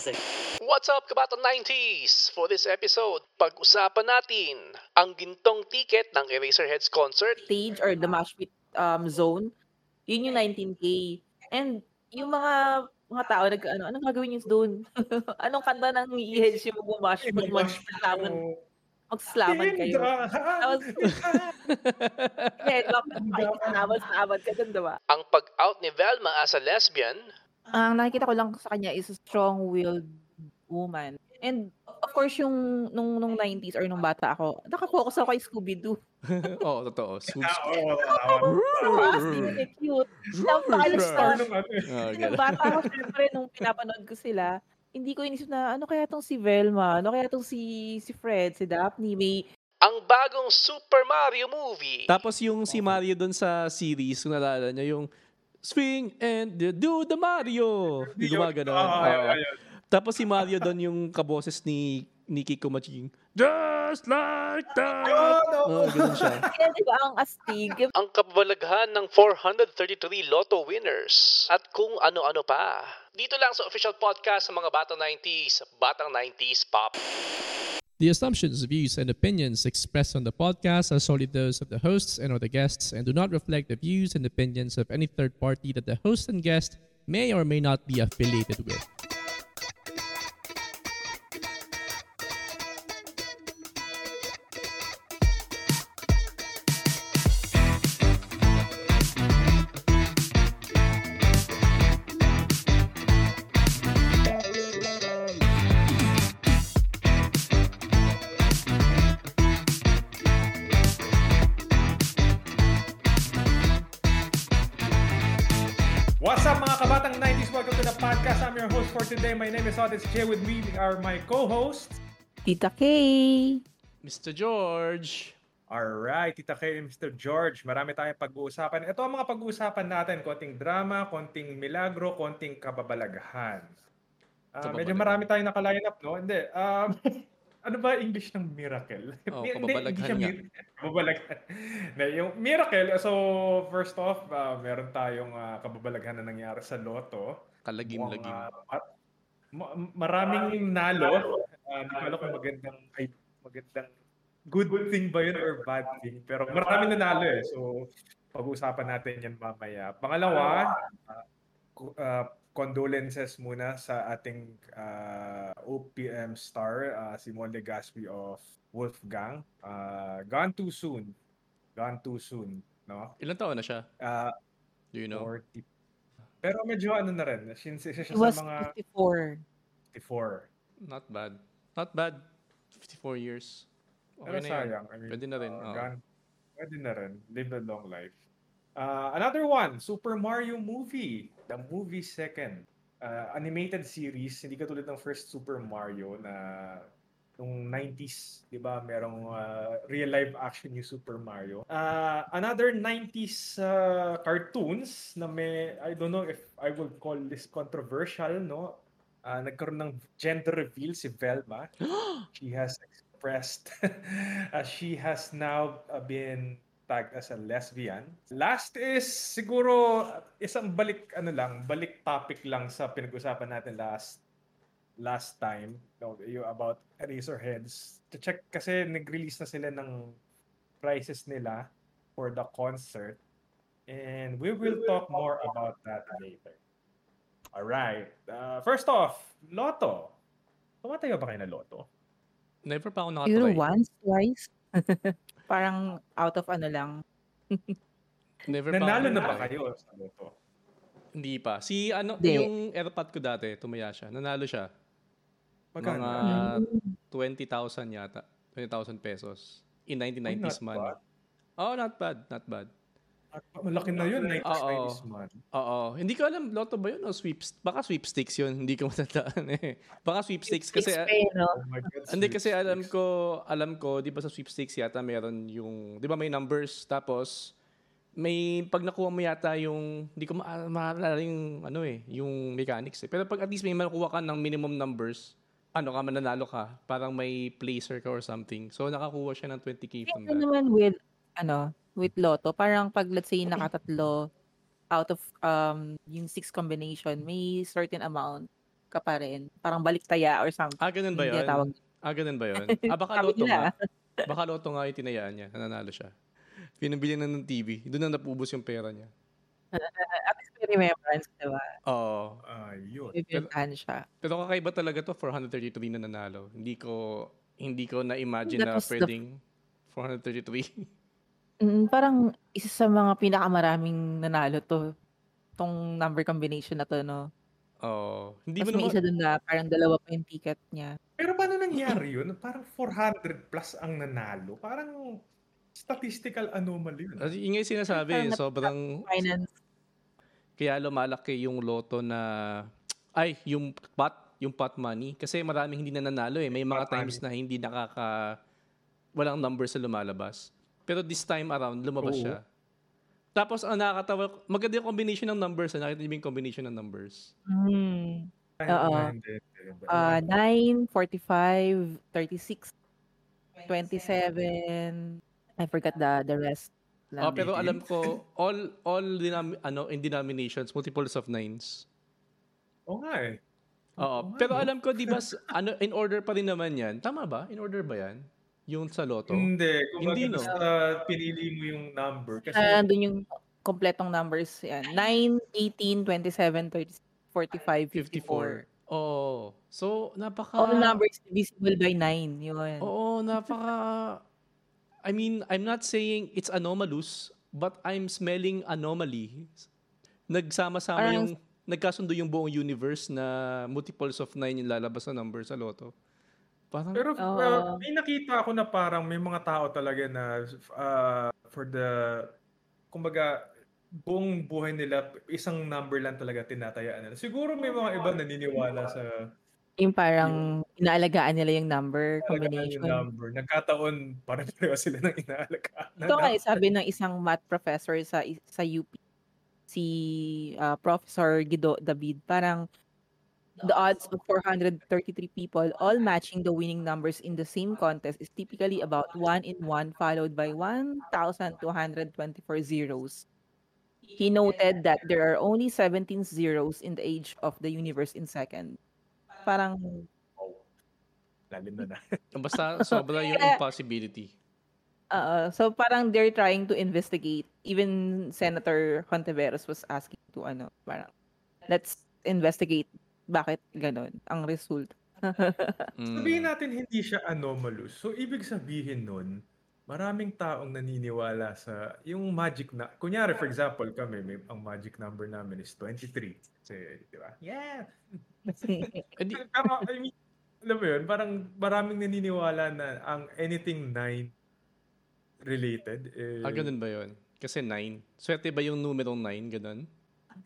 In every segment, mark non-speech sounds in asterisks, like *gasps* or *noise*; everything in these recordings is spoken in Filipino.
music. What's up, Kabato 90s? For this episode, pag-usapan natin ang gintong ticket ng Eraserheads concert. stage or the mosh pit um, zone, yun yung 19K. And yung mga mga tao nag ano, anong gagawin niyo doon? *laughs* anong kanta ng EH yung mag-mosh pit, mag-slaman, mag-slaman kayo. Tapos, *laughs* headlock at pakikinawas-nawad ka dun, diba? Ang pag-out ni Velma as a lesbian, Ang nakikita ko lang sa kanya is a strong-willed woman. And of course, yung nung, nung 90s or nung bata ako, nakapokus ako kay Scooby-Doo. *laughs* Oo, totoo. *laughs* Sus- Oo, oo. *laughs* Ah, sige, cute. Napaka-star. Nung ano eh. Oh, Nung bata ako, syempre, nung pinapanood ko sila, hindi ko inisip na, ano kaya tong si Velma? Ano kaya tong si, si Fred, si Daphne? May, ang bagong Super Mario movie. Tapos yung si Mario doon sa series, kung naalala niyo, yung swing and do the Mario. Di gumagano. Oo, ayun, ayun. Tapos si Mario doon yung kaboses ni ni Kiko Maching. Just like that. Oh, ganun siya. *laughs* kaya di ba ang astig? ang kababalaghan ng 433 Lotto winners at kung ano-ano pa. Dito lang sa official podcast ng mga Batang 90s, Batang 90s Pop. The assumptions, views, and opinions expressed on the podcast are solely those of the hosts and or the guests and do not reflect the views and opinions of any third party that the host and guest may or may not be affiliated with. Your host for today. My name is Otis J. With me are my co-hosts. Tita Kay. Mr. George. Alright, Tita Kay and Mr. George. Marami tayong pag-uusapan. Ito ang mga pag-uusapan natin. Konting drama, konting milagro, konting kababalaghan. Ah, medyo marami tayong naka-line up, no? Hindi. Um, *laughs* ano ba English ng miracle? *laughs* Oh, Hindi, hindi kababalaghan siya nga. mir- kababalaghan. *laughs* Na, yung miracle, so first off, ah, meron tayong ah, kababalaghan na nangyari sa Lotto. Kalagim-lagim. Mukhang, at- ma- maraming nalo. Uh, hindi ko alam kung magandang, ay, magandang good thing ba yun or bad thing. Pero maraming nanalo eh. So, pag-uusapan natin yan mamaya. Pangalawa, ku- ah, condolences muna sa ating ah, OPM star, ah, Simon Legaspi of Wolfgang. Ah, gone too soon. Gone too soon. No? Ilan taon na siya? Ah, Do you know? 40. Pero medyo ano na rin. Since isa siya It was sa mga 54. 54. Not bad. Not bad. 54 years. Pero Okay na yan. sayang. I mean, Pwede na rin. uh, oo. gan- pwede na rin. Live a long life. Uh, another one, Super Mario movie. The movie second. Uh, animated series. Hindi katulad ng first Super Mario na nung 90s, di ba, merong uh, real live action yung Super Mario. Uh, another 90s uh, cartoons na may, I don't know if I would call this controversial, no? Uh, nagkaroon ng gender reveal si Velma. *gasps* she has expressed *laughs* uh, she has now uh, been tagged as a lesbian. Last is siguro isang balik ano lang, balik topic lang sa pinag-usapan natin last last time no, yung about Eraserheads. To check kasi nag-release na sila ng prices nila for the concert and we will talk more about that later. All right. Uh, first off, Lotto. Tumatayo ba kayo na Lotto? Never pa ako Siguro nakatry. once, twice. *laughs* Parang out of ano lang. Never pa Nanalo na ba kayo sa? Hindi pa. Si ano, Hindi. yung airpod ko dati, tumaya siya. Nanalo siya. Magkano? Mga 20,000 yata. 20,000 pesos. In 1990s not man. bad. Oh, not bad. Not bad. At malaki na yun, 90s, Oo. 90s man. Oo. Hindi ko alam, lotto ba yun o sweeps? Baka sweepstakes yun. Hindi ko *laughs* matandaan eh. Baka sweepstakes kasi... No? Oh my God, Hindi kasi alam ko, alam ko, 'di ba sa sweepstakes yata meron yung 'di ba may numbers tapos may pag nakuha mo yata yung hindi ko ma- maalala yung ano eh, yung mechanics eh. Pero pag at least may makuha ka ng minimum numbers, ano ka mananalo ka, parang may placer ka or something. So nakakuha siya ng 20k from Ito that. naman with, ano, with Lotto, parang pag let's say nakatatlo out of um yung six combination, may certain amount ka pa rin. Parang baliktaya or something. Ah, ganun ba yun? tawag. Ah, ganun ba yun? *laughs* Ah, baka loto nga. Baka loto nga yung tinayaan niya. Nananalo siya. Pinabili na ng TV. Doon na napubos yung pera niya. *laughs* At least may remembrance, di ba? Oo. Ayun. Bibintahan siya. Pero kakaiba talaga to 433 na nanalo. Hindi ko hindi ko na-imagine na was the- pwedeng 433. *laughs* Mm, parang isa sa mga pinakamaraming nanalo to. Tong number combination na to, no? Oo. Hindi mo Tapos may naman isa dun na parang dalawa pa yung ticket niya. Pero paano nangyari yun? Parang 400 plus ang nanalo. Parang statistical anomaly yun. Kasi yun nga yung sinasabi, Parang sobrang Finance. kaya lumalaki yung loto na ay yung pot yung pot money kasi maraming hindi na nanalo eh may mga Pot times na hindi nakaka walang numbers na lumalabas pero this time around lumabas Oo. siya tapos ang nakakatawa maganda yung combination ng numbers nakita niyo ba yung combination ng numbers Hmm. Oo. Uh, 9, 45, 36, 27. I forgot the the rest. oh, lang. pero alam ko *laughs* all all denom- ano in denominations multiples of nines Oo nga eh. Oo, pero alam ko 'di ba *laughs* ano in order pa rin naman 'yan. Tama ba? In order ba 'yan? Yung sa loto. Hindi. Kung Hindi, no? basta pinili mo yung number. Kasi Ah, nandun yung kompletong numbers. Yan. 9, 18, 27, 36, 45, 54. 54. Oo. So, napaka All numbers divisible by 9. Yun. Oo, napaka I mean, I'm not saying it's anomalous, but I'm smelling anomaly. Nagsama-sama Parang- yung nagkasundo yung buong universe na multiples of 9 yung lalabas na number sa loto. Parang Pero uh, may nakita ako na parang may mga tao talaga na uh, for the kumbaga buong buhay nila isang number lang talaga tinatayaan nila. Siguro may mga iba naniniwala sa Yung parang inaalagaan nila yung number combination. yung number. Nagkataon parang pareho sila ng inaalagaan. Ito nga, eh, sabi ng isang math professor sa sa UP, si ah, Professor Guido David, parang the odds of 433 people all matching the winning numbers in the same contest is typically about 1 in 1 followed by 1,224 zeros. He noted that there are only 17 zeros in the age of the universe in second. Parang Lalim na na. *laughs* basta sobra yung Kaya- impossibility. Uh, so parang they're trying to investigate. Even Senator Conteveros was asking to ano, parang let's investigate bakit ganun ang result. *laughs* Mm. Sabihin natin hindi siya anomalous. So ibig sabihin nun, maraming taong naniniwala sa yung magic na kunyari for example kami may ang magic number namin is 23. Kasi, di ba? Yeah. *laughs* Di- *laughs* Pero, I mean, alam mo yun, parang maraming naniniwala na ang anything 9 related. Eh, ah, ganun ba yun? Kasi 9. Swerte ba yung numerong 9? Ganun?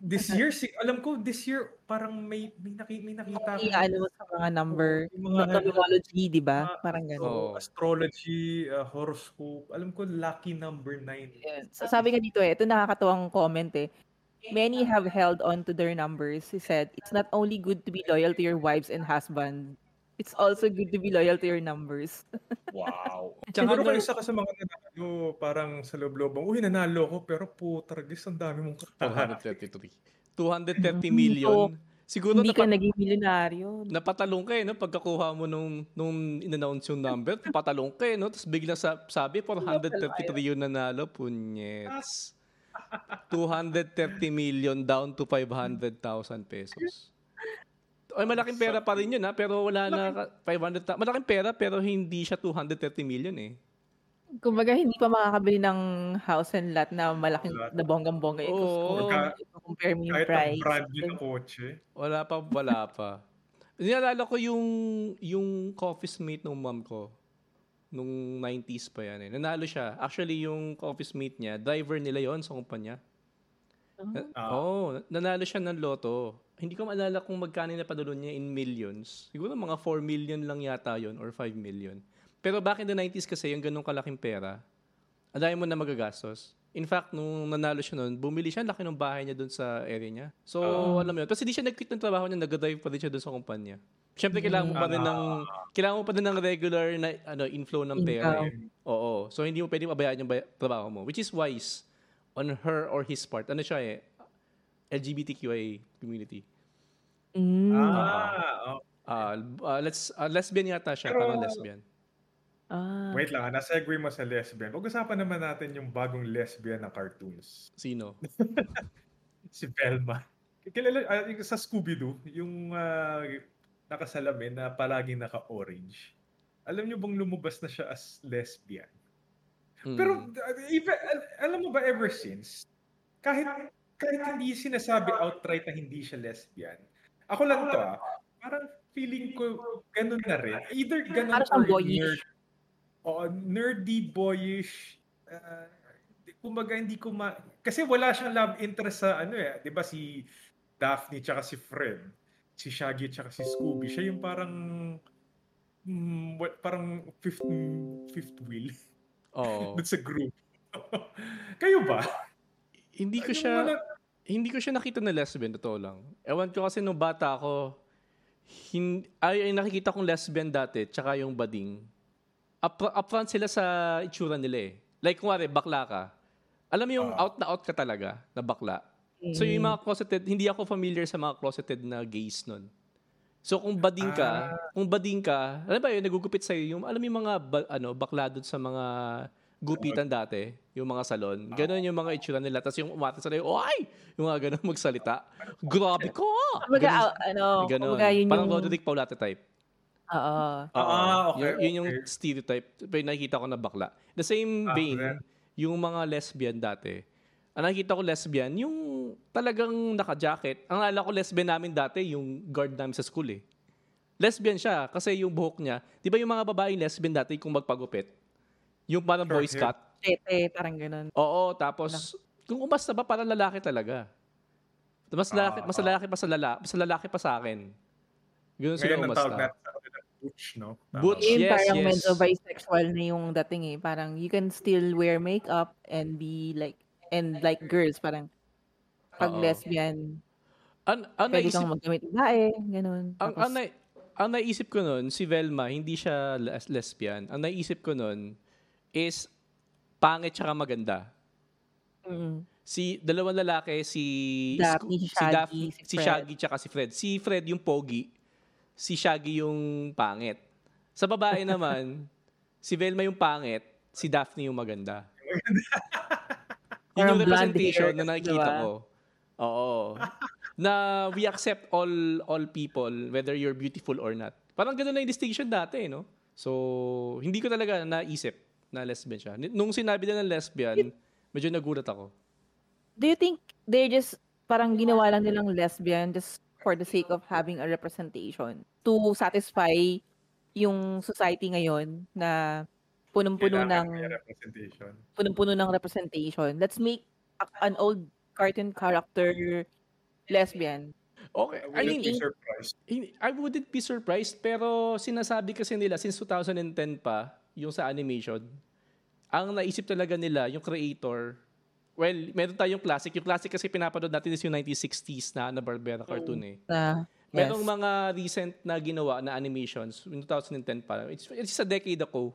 This year, si, alam ko, this year, parang may, may, naki, may nakita Yung ano mo sa mga number, Yung mga- numerology, di ba? Parang ganun. Oo. astrology, uh, horoscope. Alam ko, lucky number 9. Yun. So sabi nga dito eh, ito nakakatuwang comment eh. Many have held on to their numbers. He said, it's not only good to be loyal to your wives and husband, it's also good to be loyal to your numbers. *laughs* Wow. Tsaka Siguro na- kayo isa ka sa mga nanalo, parang sa loob-loob, uy, nanalo ko, pero putargis, ang dami mong kasalanan. 433. 230 million. Siguro Hindi ka napat- naging milyonaryo. napatalong ka eh, no? Pagkakuha mo nung, nung in-announce yung number, napatalong ka eh, no? Tapos bigla sa, sabi, 433 yung nanalo, punyets. 230 million down to 500,000 pesos. Ay, malaking pera pa rin yun, ha? Pero wala na, ka- 500, malaking pera, pero hindi siya 230 million, eh. Kumbaga, hindi pa makakabili ng house and lot na malaking, Lot. na bonggang-bongga. Ito, Oo. so, compare yung Kahit ang price. brand new na kotse. Wala pa, wala pa. Nialala ko yung, yung office mate ng mom ko. Nung 90s pa yan eh. Nanalo siya. Actually, yung office mate niya, driver nila yon sa kumpanya. Na- Ah. Oo, oh, nanalo siya ng loto. Hindi ko maalala kung magkano na padulon niya in millions. Siguro mga 4 million lang yata yon or 5 million. Pero back in the 90s kasi, yung ganong kalaking pera, dami mo na magagastos. In fact, nung nanalo siya noon, bumili siya, laki ng bahay niya doon sa area niya. So, Ah. alam mo yun. Tapos hindi siya nag-quit ng trabaho niya, nag-drive pa rin siya doon sa kumpanya. Siyempre, kailangan mo pa rin ng, kailangan mo pa rin ng regular na ano, inflow ng pera. eh. Oo. So, hindi mo pwedeng mabayaan yung trabaho mo. Which is wise on her or his part. Ano siya eh? LGBTQIA community. Mm. Ah, ah, let's ah, lesbian yata siya, Pero- parang lesbian. Ah. Wait lang, ah, na-segue mo sa lesbian. Pag-usapan naman natin yung bagong lesbian na cartoons. Sino? *laughs* Si Velma. Kilala, yung sa Scooby-Doo, yung ah, nakasalamin na palaging naka-orange. Alam niyo bang lumabas na siya as lesbian? Mm. Pero uh, even, al- alam mo ba ever since, kahit kahit hindi sinasabi outright na hindi siya lesbian, ako lang to ah, parang feeling ko ganun na rin. Either ganun Parang or boyish. Nerd, o nerdy, boyish, uh, kumbaga hindi ko ma... Kasi wala siyang love interest sa ano eh, di ba si Daphne tsaka si Fred, si Shaggy tsaka si Scooby, siya yung parang mm, what, parang fifth, fifth wheel Oo. *laughs* dun sa group. *laughs* Kayo ba? Hindi ko Yung siya wala- hindi ko siya nakita na lesbian totoo lang. Ewan ko kasi nung bata ako hin, ay, ay nakikita kong lesbian dati tsaka yung bading. Up, upfront sila sa itsura nila eh. Like kunwari bakla ka. Alam mo yung Ah. out na out ka talaga na bakla. So yung mga closeted, hindi ako familiar sa mga closeted na gays nun. So kung bading ka, kung bading ka, alam ba yun, nagugupit sa'yo, yung, alam mo yung mga ba- ano, bakla doon sa mga gupitan dati, yung mga salon. Ganon yung mga itsura nila. Tapos yung umatas sa'yo, oy! Yung mga ganon magsalita. Grabe ko! Kumbaga, ah, ano, ganon. kumbaga yun Parang yung... Roderick Paulate type. Oo. Oo. Ah, okay, Yun, yun yung okay. stereotype. Pero nakikita ko na bakla. The same Ah, vein, okay. yung mga lesbian dati. Ang nakikita ko lesbian, yung talagang naka-jacket. Ang ala ko lesbian namin dati, yung guard namin sa school eh. Lesbian siya kasi yung buhok niya. Di ba yung mga babaeng lesbian dati kung magpagupit? Yung parang Short boy scat. Tete, parang ganun. Oo, tapos kung umasta ba parang lalaki talaga. Mas lalaki, Ah, mas ah. lalaki pa sa lalaki, mas lalaki pa sa akin. Ganun sila Ngayon umasta. natin sa kanila, butch, no? Tama Butch, Yes, parang yes. medyo bisexual na yung dating eh. Parang you can still wear makeup and be like, and like girls, parang pag Oo. lesbian, An, ang pwede naisip, kang magdamit babae, ganun. ang, Tapos, ang, nai- ang naisip ko nun, si Velma, hindi siya les- lesbian. Ang naisip ko nun is pangit tsaka maganda. mm, Si dalawang lalaki, si Daphne, si, si Shaggy, Daphne- si si Fred. Shaggy tsaka si Fred. Si Fred yung pogi, si Shaggy yung pangit. Sa babae *laughs* naman, si Velma yung pangit, si Daphne yung maganda. *laughs* Yun yung representation na nakikita diba? ko. Oo. na we accept all all people whether you're beautiful or not. Parang ganoon na yung distinction dati, no? So, hindi ko talaga naisip na lesbian siya. Nung sinabi na ng lesbian, medyo nagulat ako. do you think they're just parang ginawa lang nilang lesbian just for the sake of having a representation to satisfy yung society ngayon na punong-puno ng representation. punong-puno ng representation. Let's make a- an old cartoon character lesbian. Okay, I I wouldn't mean, be surprised. I wouldn't be surprised pero sinasabi kasi nila since 2010 pa yung sa animation ang naisip talaga nila yung creator well meron tayong classic. Yung classic kasi pinapanood natin is yung 1960s na Hanna-Barbera cartoon eh. Merong yes. mga recent na ginawa na animations in 2010 pa. It's, it's a decade ago.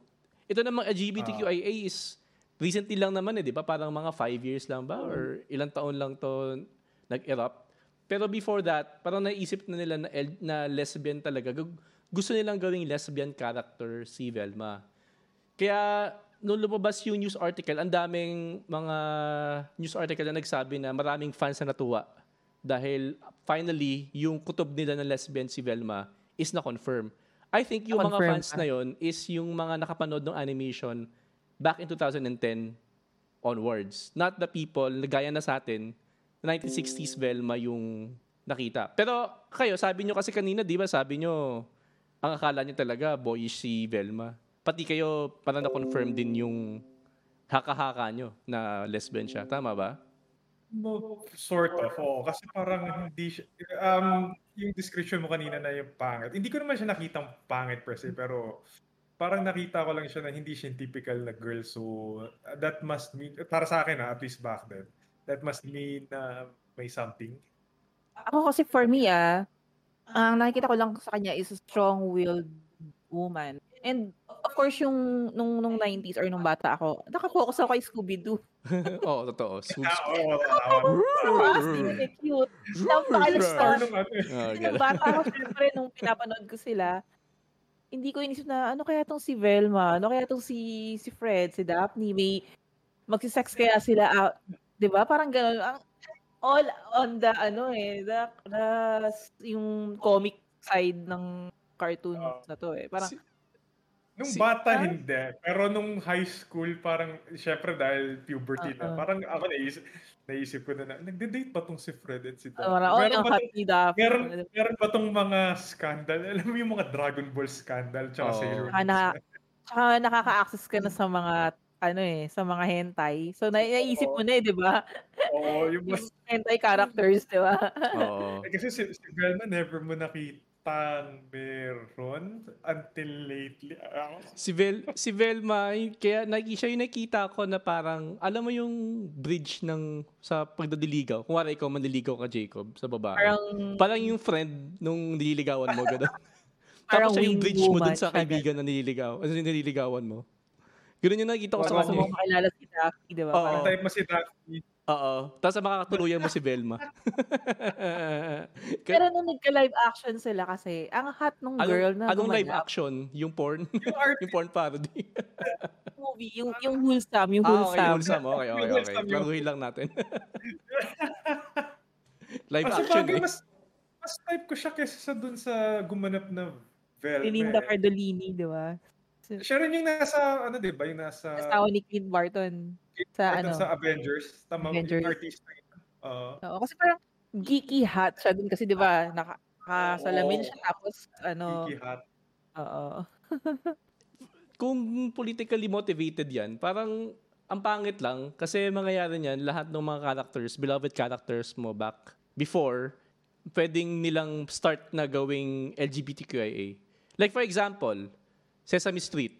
Ito namang LGBTQIA is recently lang naman eh di ba? Parang mga 5 years lang ba? Or ilang taon lang to nag-erupt. Pero before that, parang naisip na nila na, na lesbian talaga. Gu- Gusto nilang gawing lesbian character si Velma. Kaya, nung lumabas yung news article, ang daming mga news article na nagsabi na maraming fans na natuwa. Dahil finally, yung kutob nila na lesbian si Velma is na-confirm. I think yung mga fans na yon is yung mga nakapanood ng animation back in 2010 onwards. Not the people na gaya na sa atin 1960s Velma yung nakita. Pero kayo, sabi nyo kasi kanina, di ba, sabi nyo, ang akala nyo talaga, boyish si Velma. Pati kayo, parang na-confirm din yung haka-haka nyo na lesbian siya. Tama ba? Mo, sort of, oo. Kasi parang hindi siya, um, yung description mo kanina na yung pangit. Hindi ko naman siya nakitang pangit per se, pero parang nakita ko lang siya na hindi siya typical na girl. So, uh, that must mean, para sa akin ha, at least back then, that must mean na may something. Ako kasi for me ah, ang nakikita ko lang sa kanya is a strong-willed woman. And of course yung nung nung 90s or nung bata ako, naka-focus ako kay Scooby-Doo. *laughs* Oo, totoo. *laughs* Ah. Oh, as cute. Napaka-star Star nung ano Nung bata ako, syempre, nung pinapanood ko sila, hindi ko inisip na ano kaya tong si Velma, ano kaya tong si si Fred, si Daphne, may magsisex kaya sila out, 'di ba? Parang gano'n. Ang all on the ano eh, the, the yung comic side ng cartoon Oo. na to eh. Parang Si- Nung Si- bata, Ah. hindi. Pero nung high school, parang, syempre dahil puberty na, Oo. parang ako naisip, naisip ko na, na nagde-date ba tong si Fred at si Daphne? parang oh, meron, ba tong, ni Daphne. meron, meron ba tong mga scandal? Alam mo yung mga Dragon Ball scandal tsaka Oo. Sailor Tsaka Moon na- scandal? Tsaka nakaka-access ka na sa mga ano eh, sa mga hentai. So na naisip mo na eh, 'di ba? Oo, yung mas, Yung hentai characters, 'di ba? Oo. eh, kasi si, si Velma never mo nakitang meron until lately. Ah, Si Vel, si Velma, kaya naki, siya yung nakita ko na parang, alam mo yung bridge ng sa pagdadiligaw. Kung wala ikaw manliligaw ka, Jacob, sa babae. Parang Parang yung friend nung nililigawan mo, gano'n. *laughs* Parang Tapos siya yung bridge mo dun sa kaibigan na nililigaw. Ano yung nililigawan mo. Ganun yung nakikita ko sa Parang gusto kanya. mo makilala si Daphne, 'di ba? Oo. Parang, type mo si Daphne. Oo. Tapos makakatuluyan mo si Velma. *laughs* pero nung nagka-live action sila kasi, ang hot nung girl anong, na anong live action? Yung porn? Yung *laughs* porn parody? *laughs* movie, yung yung wholesome, yung ah, okay. wholesome. Wholesome. Okay, okay, okay. wholesome Laruhin lang natin. live Kasi action bagay, eh. mas, mas type ko siya kaysa sa dun sa gumanap na Velma. Si Linda eh. Cardellini, 'di ba? Siya rin yung nasa, ano di ba, yung nasa, Asawa ni Clint Barton. Sa ano, sa Avengers. Tama, Avengers. yung artista yun. Oo. Kasi parang geeky hot siya dun kasi 'di ba? Naka nakasalamin siya tapos ano, Kiki Hat. oo. *laughs* kung politically motivated yan, parang ang pangit lang kasi mangyayari niyan lahat ng mga characters, beloved characters mo back before, pwedeng nilang start na gawing LGBTQIA. Like for example, Sesame Street.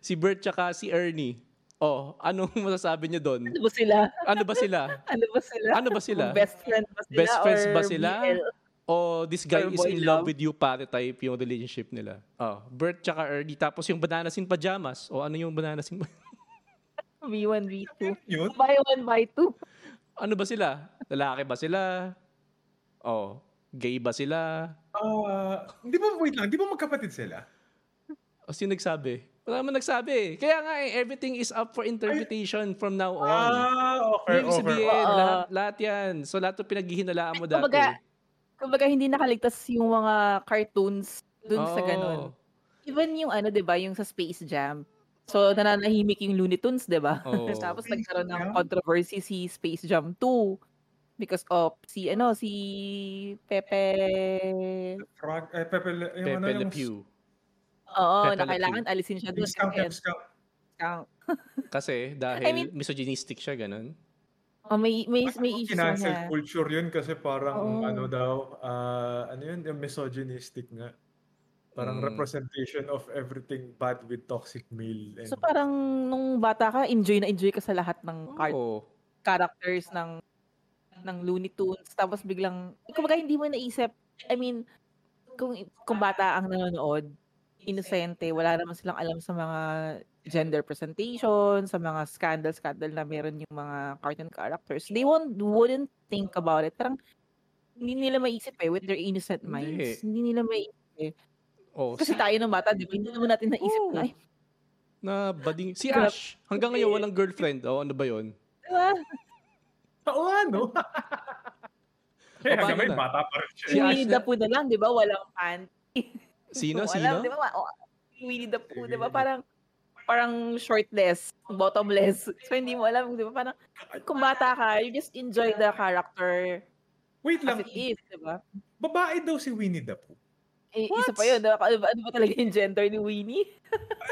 Si Bert tsaka si Ernie. Oh, anong *laughs* masasabi niyo doon? Ano ba sila? Ano ba sila? Ano ba sila? Ano ba sila? Best friend ba sila? Best friends or ba sila? BL? O this guy is in love love? with you pare type yung relationship nila. Oh, Bert tsaka Ernie. Tapos yung bananas in pajamas. O ano yung bananas in B1, *laughs* B2. Yun? Buy one, buy two. Ano ba sila? Lalaki ba sila? Oh, gay ba sila? Ah, di ba, wait lang, di ba magkapatid sila? O sino nagsabi? Wala naman nagsabi. eh. Kaya nga eh, everything is up for interpretation from now on. Ah, okay, Ibig sabihin, Oo. lahat, lahat yan. So lahat ng pinaghihinalaan mo dati. Kumbaga, kumbaga hindi nakaligtas yung mga cartoons dun sa Oo. ganun. Even yung ano, 'di ba, yung sa Space Jam. So nananahimik yung Looney Tunes, 'di ba? Oo. *laughs* Tapos nagkaroon ng controversy si Space Jam 2 because of si ano si Pepe Frog, eh, Pepe, yung Pepe ano Le yung... Pew. Oo, na kailangan alisin siya doon yung skunk. skunk. Kasi dahil I mean- misogynistic siya, ganun. Oh, may may may Ano, Cancel na. culture yun kasi parang Oo. ano daw, ah, ano yun, yung misogynistic nga. Parang Mm. representation of everything bad with toxic male. And, So parang nung bata ka, enjoy na enjoy ka sa lahat ng cart Oo. characters ng ng Looney Tunes tapos biglang kumbaga hindi mo naisip I mean kung kung bata ang nanonood inosente wala naman silang alam sa mga gender presentation sa mga scandal scandal na meron yung mga cartoon characters they won't wouldn't think about it parang hindi nila maisip eh with their innocent minds hindi, nila maisip Oh, kasi si, tayo ng bata di ba hindi naman natin naisip Oo. na ay, na bading si. Ash hanggang ngayon walang girlfriend. Oh, ano ba 'yon? diba? Oo, ano? Kaya may na? bata pa rin siya. Si Ash na- Pooh na lang, di ba? Walang panty. Sino? *laughs* Walang, Sino? Di ba? oh, Winnie the Pooh, di ba? Parang parang shortless, bottomless. *laughs* So hindi mo alam, di ba? Parang kung bata ka, you just enjoy the character Wait as lang, it is, di ba? babae daw si Winnie the Pooh. Eh, What? isa pa yun, di ba? Ano ba, ano ba talaga yung gender ni Winnie?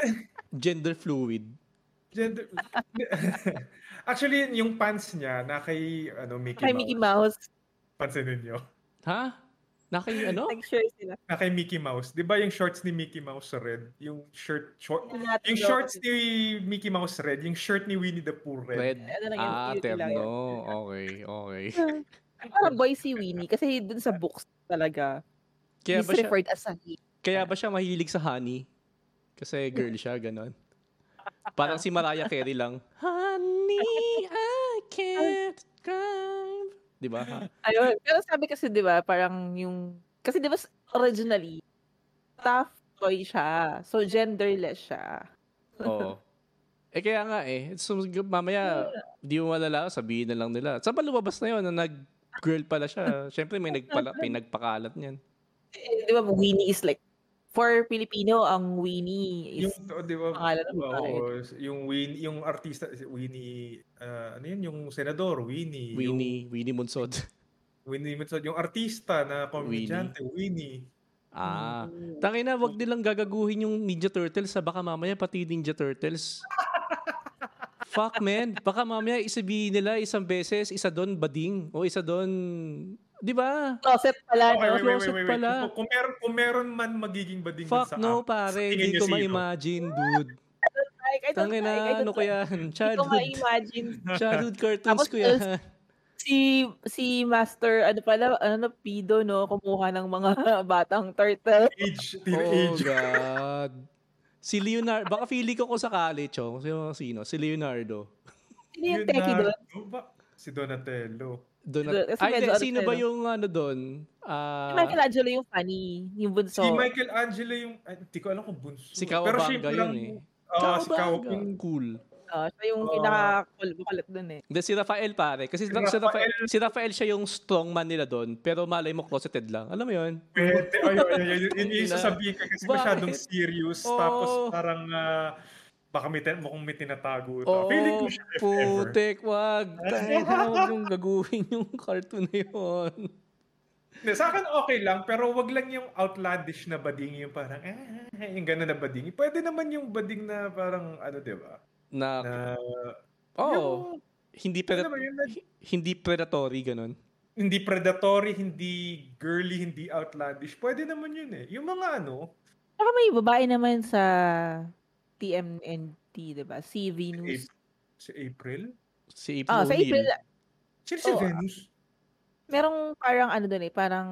*laughs* Gender fluid. Gender... Actually, yung pants niya na kay ano, Mickey Kay Mouse. Mickey Mouse. Pansinin niyo. Ha? Naki ano? Nag-share sila. Na kay Mickey Mouse. Di ba yung shorts ni Mickey Mouse red? Yung shirt, short, yung shorts ni Mickey Mouse red, yung shirt ni Winnie the Pooh red. Red. Ah, terno. Okay, okay. *laughs* Parang boy si Winnie kasi dun sa books talaga, Kaya ba siya referred as he. kaya ba siya mahilig sa honey? Kasi girl siya, ganon. Parang si Mariah Carey lang. *laughs* Honey, I can't climb. Di ba? *laughs* Ayun. Pero sabi kasi, di ba, parang yung, kasi di ba, originally, tough toy siya. So, genderless siya. *laughs* Oo. Eh kaya nga eh. So, mamaya, di mo malala, sabihin na lang nila. Saan ba lumabas na yun na nag-girl pala siya? Siyempre may, nagpala, *laughs* may nagpakalat niyan. Eh, di ba, Winnie is like, for Filipino, ang Winnie is, Yung, oh, di ba? pangalan ng. Oo, yung Win, yung artista, Winnie, ah, ano yun, yung senador, Winnie. Winnie, Winnie Munsod. *laughs* Yung, Winnie Mensod, yung artista na pamilyante, Winnie. Ah. Mm. Tangin na, wag nilang gagaguhin yung Ninja Turtles sa baka mamaya pati Ninja Turtles. Fuck man, baka mamaya isabihin nila isang beses, isa doon bading o isa doon, 'di ba? closet pala, Okay, no? wait, wait, closet wait, wait. pala. Kung, kung, meron, kung meron man magiging bading Fuck sa no, app, pare, hindi ko ma-imagine, dude. Like, I don't Tangin like, na, ano ko yan? Hindi ko Childhood, ma-imagine. childhood cartoons Tapos ko yan. si si Master ano pala ano Pido no kumuha ng mga *laughs* batang turtle. Age, Oh teenage. God. Si Leonardo, baka feeling ko ko sa college, oh. Sino, sino? Si Leonardo. Sino yung techie doon? Ba? Si Donatello. Donat- Kasi Ay, medyo ano sino ba yung ano doon? Si Ah, Michelangelo yung funny, yung bunso. Si Michelangelo yung, hindi ko alam kung bunso. si Kawabanga yung yun eh. Oo, si Kawabanga. Kawabanga. Cool. Ah, siya yung Oo. pinaka-kulit doon eh. Hindi, si Rafael pare. Kasi si, Si si, Rafael, Rafael- si Rafael siya yung strongman nila doon. Pero malay mo closeted lang. Alam mo yun? Pwede. Ay, ay, ay, ay, yun yung Ina. sasabihin ka kasi Bakit? masyadong serious. Oo. Tapos parang, ah, baka may, tin- mukhang may tinatago ito. Oo, Feeling ko siya ever. putek, wag. Tangin na, wag yung gaguhin yung cartoon na yun. Sa akin okay lang, pero wag lang yung outlandish na bading, yung parang, eh, yung gano'n na bading. Pwede naman yung bading na parang, ano, di ba? Na, Na, oh, yung, hindi, ano pred- yun, na- hindi predatory, ganun. hindi predatory, hindi girly, hindi outlandish. Pwede naman yun eh. Yung mga ano, Saka may babae naman sa TMNT, di ba? Si Venus. si April? Si April Ah, sa O'Neil. April, Sino si Oo, Venus? merong parang ano doon eh, parang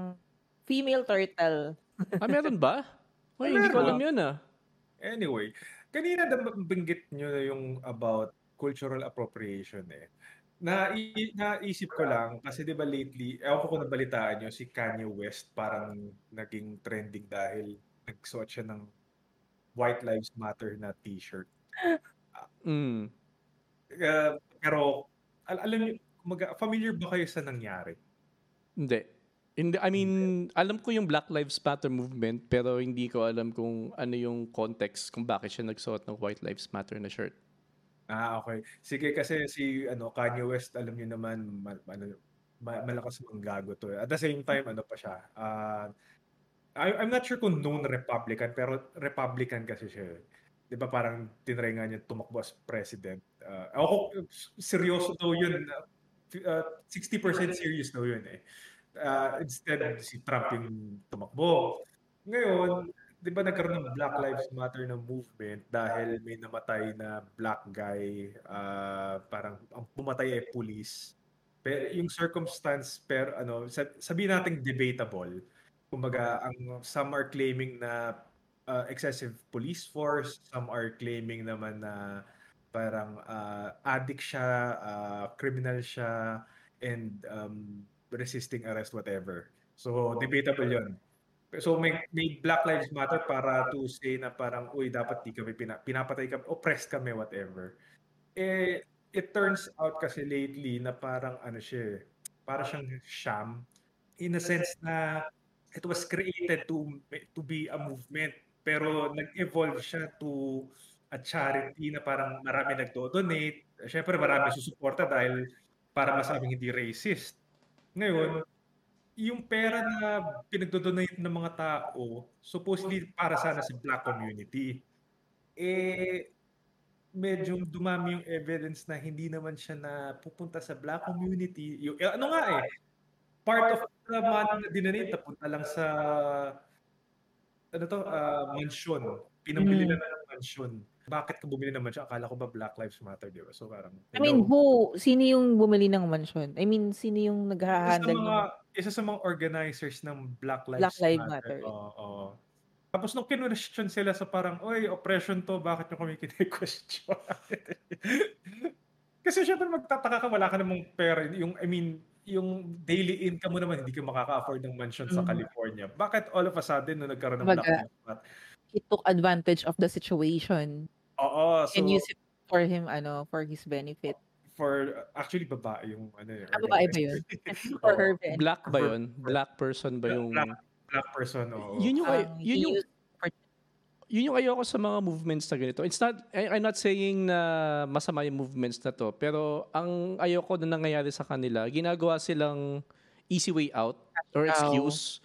female turtle. Ah, meron ba? *laughs* Ay, hindi ko alam yun ah. Anyway, kanina binggit nyo na yung about cultural appropriation eh. Na, naisip ko lang, kasi di ba lately, ewan ko kung nabalitaan nyo, si Kanye West parang naging trending dahil nagsuot siya ng White Lives Matter na t-shirt. Mm. Uh, pero, al- alam niyo, kumaga, familiar ba kayo sa nangyari? Hindi. Hindi, I mean, alam ko yung Black Lives Matter movement, pero hindi ko alam kung ano yung context kung bakit siya nagsuot ng White Lives Matter na shirt. Ah, okay. Sige kasi si ano Kanye West, alam niyo naman ma- ano ma- malakas manggago to. eh. At the same time ano pa siya. ah, I, I'm not sure kung known Republican pero Republican kasi siya. eh. 'Di ba parang tinry nga niya tumakbo as president. Uh, ako seryoso daw 'yun. Uh, 60% serious daw 'yun eh. Ah, instead si Trump yung tumakbo. Ngayon, 'di ba nagkaroon ng Black Lives Matter na movement dahil may namatay na black guy ah, parang ang pumatay ay police. Pero yung circumstance per ano sab- sabihin nating debatable. Kumbaga ang some are claiming na ah, excessive police force, some are claiming naman na parang ah, addict siya, ah, criminal siya and um, resisting arrest whatever. So debatable 'yon. So may, may Black Lives Matter para to say na parang, uy, dapat di kami pina, pinapatay kami, oppressed kami, whatever. Eh, it turns out kasi lately na parang ano siya, eh, para siyang sham in a sense na it was created to to be a movement pero nag-evolve siya to a charity na parang marami nagdo-donate. Syempre marami susuporta dahil para masabing hindi racist. Ngayon, yung pera na pinagdodonate ng mga tao, supposedly para sana sa black community, eh, medyo dumami yung evidence na hindi naman siya na pupunta sa black community. Yung, eh, ano nga eh, part of the money na dinonate, napunta lang sa, ano to, ah, mansion. Pinambili Mm. lang ng mansion. Bakit ka bumili ng mansion? Akala ko ba Black Lives Matter, di ba? So parang, I mean, who, sino yung bumili ng mansion? I mean, sino yung isa sa nag-handle mga ng... isa sa mga organizers ng Black Lives Black Lives Matter. Matter. Oo, oo. Tapos nung kinwestiyon sila sa parang, oy, oppression to, bakit nyo kami kine-question? *laughs* Kasi syempre magtataka ka, wala ka namang pera. Yung, I mean, yung daily income mo naman, hindi ka makaka-afford ng mansion sa Mhm. California. Bakit all of a sudden, nung nagkaroon ng Lives Matter, he took advantage of the situation Oo, so and used it for him, ano, for his benefit. for actually babae yung ano eh. Ah, babae ba yun? *laughs* For her benefit. Black ba yun? Black person ba yung... Black, black person, oo. Yun yung, Um, yun yung, yun yung ayoko sa mga movements na ganito. It's not, I, I'm not saying na masama yung movements na to, pero ang ayoko na nangyayari sa kanila, ginagawa silang easy way out or excuse.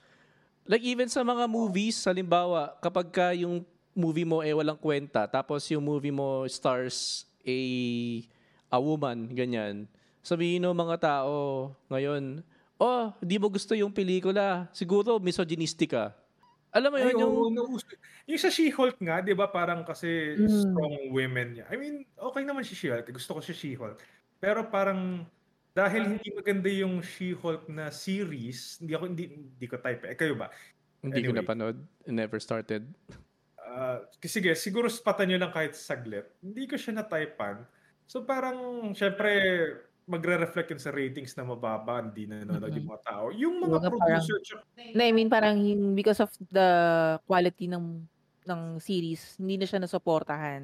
Like even sa mga movies, halimbawa, kapag ka yung movie mo eh walang kwenta, tapos yung movie mo stars a a woman, ganyan. Sabihin ng mga tao ngayon, oh, di mo gusto yung pelikula, siguro misogynistic ka. Alam mo Ay, yun, yung... oo, nauso. Yung sa She-Hulk nga, di ba parang kasi Mm. strong women niya. I mean, okay naman si She-Hulk. Gusto ko si She-Hulk. Pero parang dahil hindi maganda yung She-Hulk na series, hindi ako hindi, hindi ko type. Eh, kayo ba? Hindi ko Anyway. napanood. Never started. Ah, sige, siguro spatan nyo lang kahit saglit. Hindi ko siya na-typean. So parang, syempre, magre-reflect yun sa ratings na mababa, hindi na nanonood yung mga tao. Yung mga parang- producer, tsaka Na, I mean, parang yung- because of the quality ng ng series, hindi na siya nasuportahan.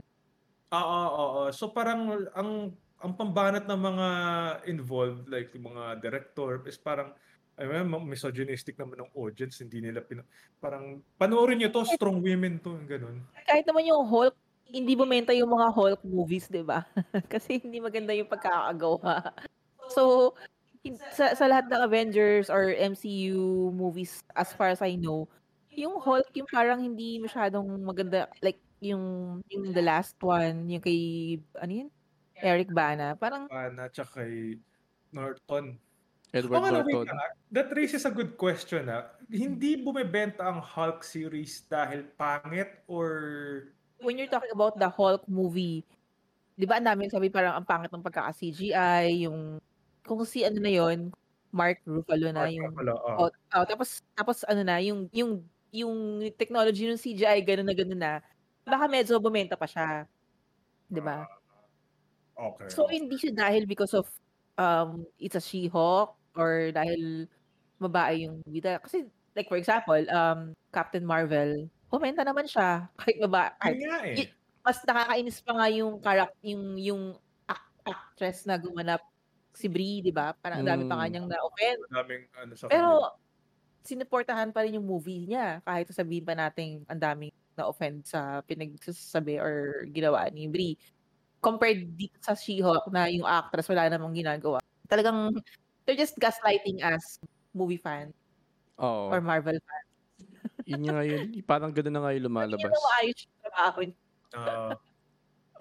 Oo, oo. So parang ang ang pambanat ng mga involved like yung mga director is parang I mean, misogynistic naman ng audience, hindi nila pina, parang panoorin niyo to, strong women to, ganun. Kahit naman yung Hulk, hindi bumenta yung mga Hulk movies, 'di ba? *laughs* Kasi hindi maganda yung pagkakagawa. So, sa, sa lahat ng Avengers or MCU movies, as far as I know, yung Hulk, yung parang hindi masyadong maganda. Like, yung, yung the last one, yung kay, ano yun? Eric Bana. Parang, Ana, tsaka kay Norton. Edward Oh, Norton. lang, ah. That raises a good question. Ah. Hindi bumebenta ang Hulk series dahil pangit or when you're talking about the Hulk movie, di ba ang dami sabi parang ang pangit ng pagkaka-CGI, yung, kung si ano na yon Mark Ruffalo na yung Wala, ah. Oh, oh, tapos tapos ano na yung yung yung technology ng CGI ganun na ganun na. Baka medyo bumenta pa siya. 'Di ba? Okay. So hindi siya dahil because of um it's a She-Hulk or dahil babae yung bida kasi like for example, um Captain Marvel, bumenta naman siya kahit babae. kahit- nga eh. y- mas nakakainis pa nga yung karak yung yung ac- actress na gumanap si Brie, 'di ba? Parang ang dami pa Mm. kanyang na-offend. Madaming ano sa Pero kanila. sinuportahan pa rin yung movie niya kahit sabihin pa nating ang daming na-offend sa pinagsasabi or ginawa ni Brie. Compared dito sa She-Hulk na yung actress wala namang ginagawa. Talagang they're just gaslighting us movie fan Oo. or Marvel fan. Yun nga yun. Parang gano'n na nga yung Hindi lumalabas. na maayos yung trabaho niya. Ah.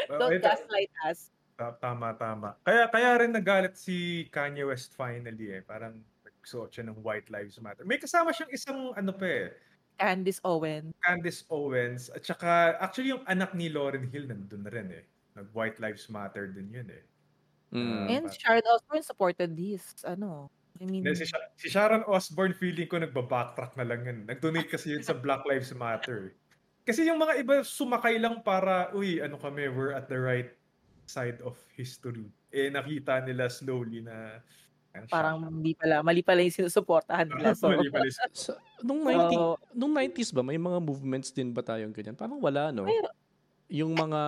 Don't Ito- gaslight us. Ta- Tama, tama. Kaya kaya rin nagalit si Kanye West finally eh. Parang nagsuot siya ng White Lives Matter. May kasama siyang isang ano pa eh. Candice Owen. Candice Owens. At saka actually yung anak ni Lauryn Hill nandun na rin eh. Nag White Lives Matter din yun eh. Mm. And Charlotte Osbourne supported this. Ano? I mean, si, Sha- si Sharon Osbourne feeling ko nagba-backtrack na lang yun. Nag-donate kasi yun sa Black Lives Matter. Kasi yung mga iba sumakay lang para, uy, ano kami, we're at the right side of history. Eh, nakita nila slowly na ang parang hindi pala, mali pala yung sinusuportahan nila. *laughs* So, Mali pala si- Sa, nung, 90, so, nung 90s ba, may mga movements din ba tayong ganyan? Parang wala, no? Mayroon. Yung mga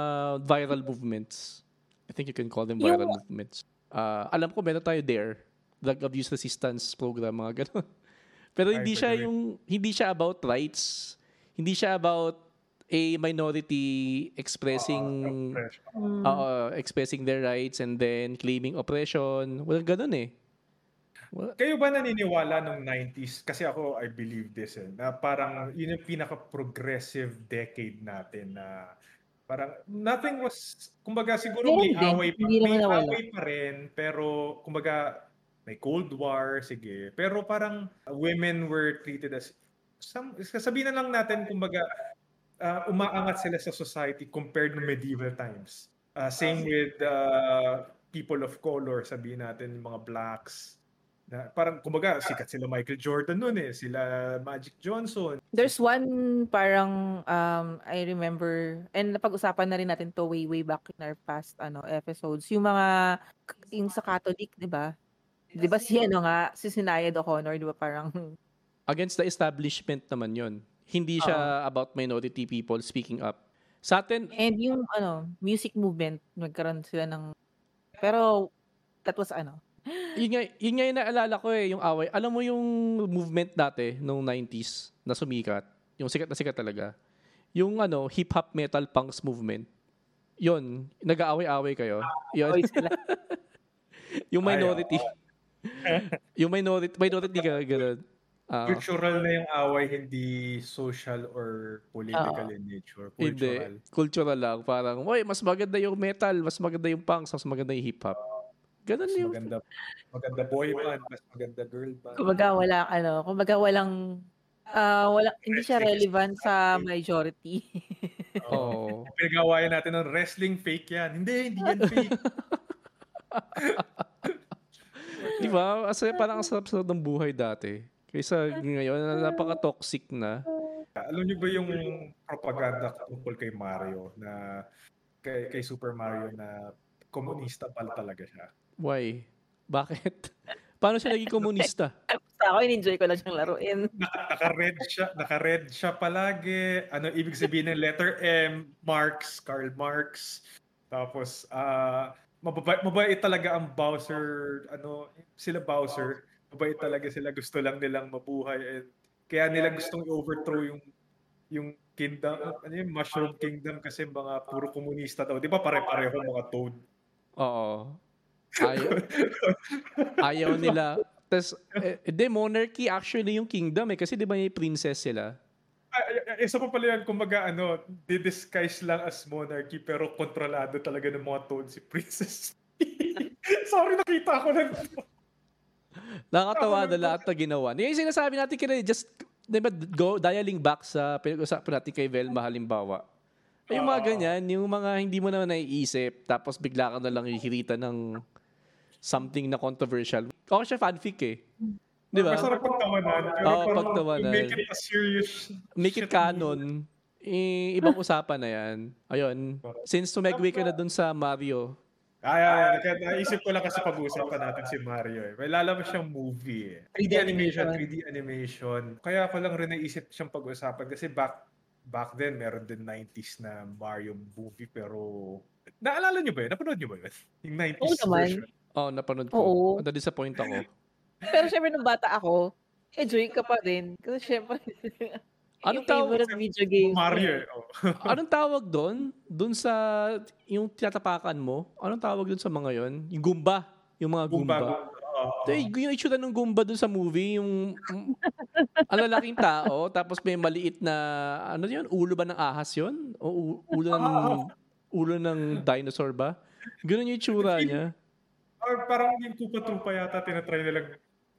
viral movements. I think you can call them Yung- viral movements. Ah, alam ko, meron tayo there. Drug abuse resistance program, mga ganun. *laughs* Pero hindi siya yung, hindi siya about rights. Hindi siya about a minority expressing mm, Oo, expressing their rights and then claiming oppression. Walang ganun eh. Wala- Kayo ba naniniwala nung 90s? Kasi ako, I believe this eh, na parang yun yung pinaka-progressive decade natin na parang nothing was, kumbaga siguro may away pa, hindi may away pa rin, pero kumbaga may Cold War, sige. Pero parang women were treated as, some, sasabihin na lang natin, kumbaga, uh, umaangat sila sa society compared to medieval times. Uh, same with uh, people of color, sabihin natin mga blacks. Na, parang, kumbaga, sikat sila Michael Jordan noon eh, sila Magic Johnson. There's one parang um I remember and napag-usapan na rin natin to way way back in our past ano episodes. Yung mga yung sa Catholic, 'di ba? 'Di ba si ano nga si Sinayad O'Connor, 'di ba parang *laughs* Against the establishment naman yon Hindi siya about minority people speaking up. Sa atin, And yung ano, music movement, nagkaroon sila ng pero that was ano, *gasps* yun nga, yun nga yung naalala ko eh, yung away. Alam mo yung movement dati, nung 90s, na sumikat, yung sikat na sikat talaga, yung ano, hip-hop metal punks movement, yun, nag-aaway-away kayo. Yun, *laughs* yung Ay, minority. *laughs* yung minority, minority ka, gano'n. Ah, Cultural na yung away, hindi social or political in nature. hindi, Cultural. cultural lang. Parang, oy, mas maganda yung metal, mas maganda yung punks, mas maganda yung hip-hop. Ganun Mas yung, maganda, maganda boy band, mas maganda girl band. Kumbaga wala ano, kumbaga walang ah wala hindi siya relevant sa majority. *laughs* oh, Pinagawayan natin ng wrestling fake yan. Hindi, hindi yan fake. *laughs* Di ba? As parang ang sarap-sarap ng buhay dati. Kaysa ngayon, na napaka-toxic na. Alam niyo ba yung propaganda tungkol kay Mario na kay, kay Super Mario na komunista pala talaga siya? Why? Bakit? *laughs* Paano siya naging komunista? *laughs* Basta ako in-enjoy ko lang siyang laruin. *laughs* Naka, naka-red siya, naka-red siya palagi. Ano ibig sabihin ng letter M? Marx, Karl Marx. Tapos ah mababait, mabait talaga ang Bowser, ano, sila Bowser. Mabait talaga sila, gusto lang nilang mabuhay and kaya nila gustong i-overthrow yung yung kingdom, ano yung Mushroom Kingdom kasi mga puro komunista daw. Di ba pare-pareho mga toad? Oo. Ayaw, ayaw nila. Tapos, eh, di, monarchy actually yung kingdom eh. Kasi di ba yung princess sila? Ay, isa pa pala yan, kumbaga ano, di-disguise lang as monarchy pero kontrolado talaga ng mga toad si Princess. *laughs* Sorry, nakita ko lang. Nakakatawa na lahat na ginawa. Yung sinasabi natin kanina, just, di ba, go, dialing back sa pinag-usapan natin kay Velma halimbawa. Ay, yung mga ganyan, yung mga hindi mo na naiisip, tapos bigla ka na lang ihirita ng something na controversial. Okay siya fanfic eh. Di ba? Masarap pagtawanan. Pero Oo, parang pagtawanan. Make it a serious Make it canon. Eh, ibang usapan na yan. Ayun. Since tumegway ka na dun sa Mario, Ay, ay, ay. Kaya naisip ko lang kasi pag-uusapan natin si Mario eh. May lalabas siyang movie eh. 3D 3D animation, animation. 3D animation. Kaya ko lang rin naisip siyang pag-usapan kasi back back then meron din 90s na Mario movie pero naalala niyo ba yun? Napanood niyo ba yun? Yung 90s Oo naman. version. oh, napanood ko. Oo. Na-disappoint ako. Pero syempre nung bata ako, enjoy ka pa din. Kasi syempre, Anong yung tawag- favorite video games. Mario eh. Oh. *laughs* Anong tawag doon? Doon sa, yung tinatapakan mo? Anong tawag doon sa mga yon? Yung Goomba. Yung mga Goomba. Gumba. Oo. Ito, yung itsura ng Goomba doon sa movie, yung mm, ang lalaking tao, tapos may maliit na, ano yun, ulo ba ng ahas yun? O u- ulo ng, *laughs* ulo ng dinosaur ba? Ganun yung itsura niya. Or parang yung Troopa yata tinatry nilang